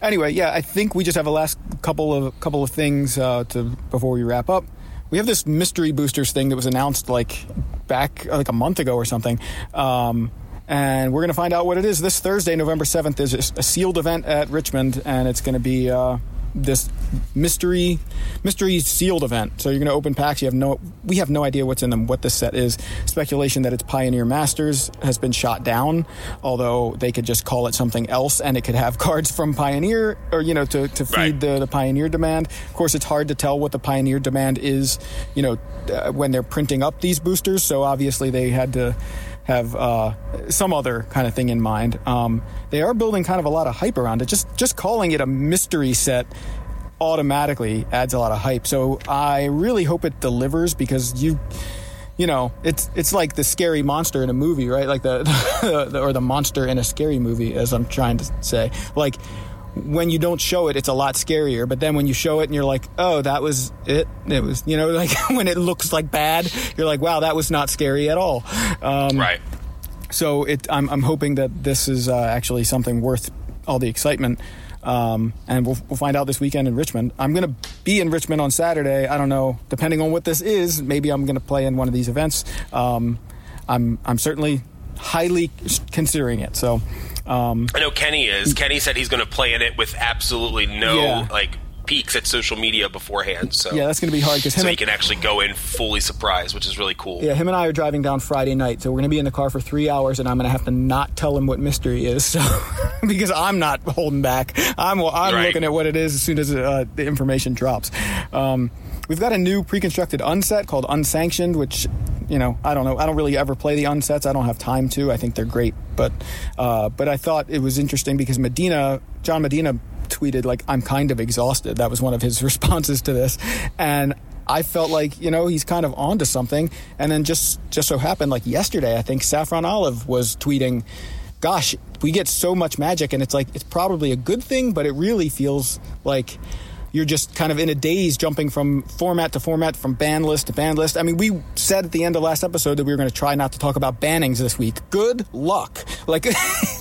Speaker 1: anyway, yeah, I think we just have a last couple of couple of things uh, to before we wrap up. We have this mystery boosters thing that was announced like back like a month ago or something. Um, and we're going to find out what it is this Thursday, November 7th. Is a sealed event at Richmond, and it's going to be uh, this mystery mystery sealed event. So you're going to open packs. You have no we have no idea what's in them, what this set is. Speculation that it's Pioneer Masters has been shot down, although they could just call it something else and it could have cards from Pioneer or you know to, to feed
Speaker 2: Right.
Speaker 1: the, the Pioneer demand. Of course, it's hard to tell what the Pioneer demand is, you know, uh, when they're printing up these boosters. So obviously they had to have uh, some other kind of thing in mind. Um, they are building kind of a lot of hype around it. Just just calling it a mystery set automatically adds a lot of hype. So I really hope it delivers because you you know, it's it's like the scary monster in a movie, right? Like the, the or the monster in a scary movie as I'm trying to say. Like when you don't show it, it's a lot scarier. But then when you show it and you're like, oh, that was it. It was, you know, like when it looks like bad, you're like, wow, that was not scary at all. Um,
Speaker 2: right.
Speaker 1: so it, I'm, I'm hoping that this is uh, actually something worth all the excitement. Um, and we'll, we'll find out this weekend in Richmond. I'm going to be in Richmond on Saturday. I don't know, depending on what this is. Maybe I'm going to play in one of these events. Um, I'm I'm certainly highly considering it. So um,
Speaker 2: I know Kenny is. Kenny said he's going to play in it with absolutely no
Speaker 1: Yeah.
Speaker 2: like peeks at social media beforehand. So
Speaker 1: yeah, that's going to be hard because
Speaker 2: so he can actually go in fully surprised, which is really cool.
Speaker 1: yeah him and I are driving down Friday night. So we're going to be in the car for three hours, and I'm going to have to not tell him what mystery is. So because I'm not holding back, I'm I'm
Speaker 2: Right.
Speaker 1: looking at what it is as soon as uh, the information drops. Um, we've got a new pre-constructed unset called Unsanctioned, which you know I don't know. I don't really ever play the unsets. I don't have time to. I think they're great, but uh, but I thought it was interesting because Medina, John Medina, tweeted like I'm kind of exhausted. That was one of his responses to this, and. I felt like you know he's kind of onto something, and then just just so happened like yesterday, I think Saffron Olive was tweeting, "Gosh, we get so much magic, and it's like it's probably a good thing, but it really feels like you're just kind of in a daze jumping from format to format, from ban list to ban list. I mean, we said at the end of last episode that we were going to try not to talk about bannings this week. Good luck. Like,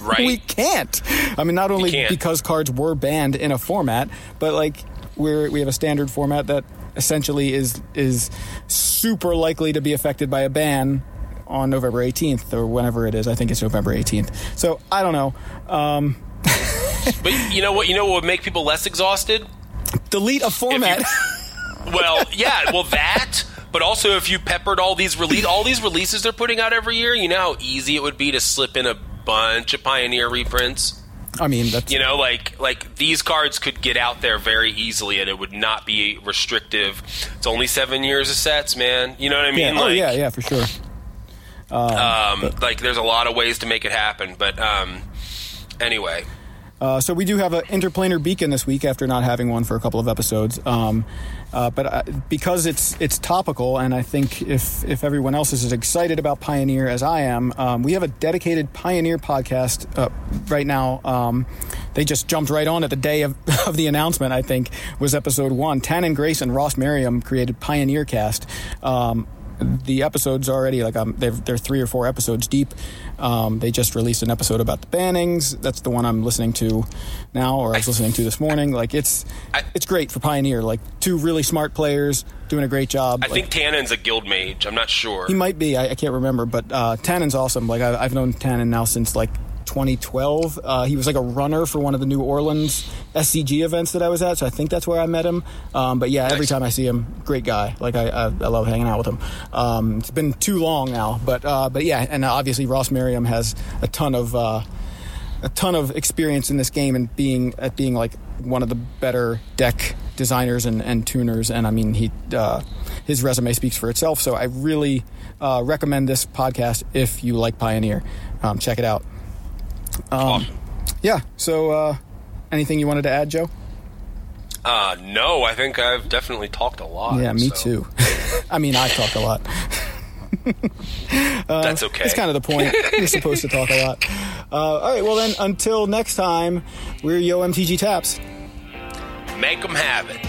Speaker 2: Right.
Speaker 1: we can't. I mean, not only because cards were banned in a format, but like we're we have a standard format that essentially is is super likely to be affected by a ban on November 18th or whenever it is. I think it's November 18th. So I don't know. Um,
Speaker 2: But you know what? You know what would make people less exhausted?
Speaker 1: Delete a format.
Speaker 2: Well, yeah, well that, but also if you peppered all these release all these releases they're putting out every year, you know how easy it would be to slip in a bunch of Pioneer reprints.
Speaker 1: I mean, that's
Speaker 2: You know, like like these cards could get out there very easily, and it would not be restrictive. It's only seven years of sets, man. You know what I
Speaker 1: yeah.
Speaker 2: mean?
Speaker 1: oh
Speaker 2: like,
Speaker 1: yeah, yeah, for sure.
Speaker 2: Um, like there's a lot of ways to make it happen, but um, anyway,
Speaker 1: Uh, so we do have an interplanar beacon this week after not having one for a couple of episodes. Um, uh, but uh, because it's it's topical, and I think if if everyone else is as excited about Pioneer as I am, um, we have a dedicated Pioneer podcast uh, right now. Um, they just jumped right on at the day of, of the announcement. I think was episode one. Tannon Grace and Ross Merriam created Pioneer Cast. Um, the episodes already like um, they're, they're three or four episodes deep. Um, they just released an episode about the bannings. That's the one I'm listening to now, or I was listening to this morning. Like it's
Speaker 2: I-
Speaker 1: it's great for Pioneer. Like two really smart players doing a great job.
Speaker 2: I
Speaker 1: Like,
Speaker 2: think Tannon's a guild mage. I'm not sure.
Speaker 1: he might be. I, I can't remember, but uh, Tannon's awesome. Like I, I've known Tannon now since like 2012. Uh, he was like a runner for one of the New Orleans SCG events that I was at, so I think that's where I met him. Um, but yeah, every
Speaker 2: Nice.
Speaker 1: time I see him, great guy. Like I, I, I love hanging out with him. Um, it's been too long now, but uh, but yeah, and obviously Ross Merriam has a ton of. Uh, a ton of experience in this game and being at being like one of the better deck designers and, and tuners and I mean he uh, his resume speaks for itself so I really uh, recommend this podcast if you like Pioneer um, check it out
Speaker 2: awesome.
Speaker 1: yeah so uh, anything you wanted to add Joe
Speaker 2: Uh, no, I think I've definitely talked a lot.
Speaker 1: yeah me
Speaker 2: so
Speaker 1: too I mean I talk a lot
Speaker 2: That's okay.
Speaker 1: it's kind of the point you're supposed to talk a lot uh, all right well then until next time we're Yo MTG Taps
Speaker 2: Make them have it.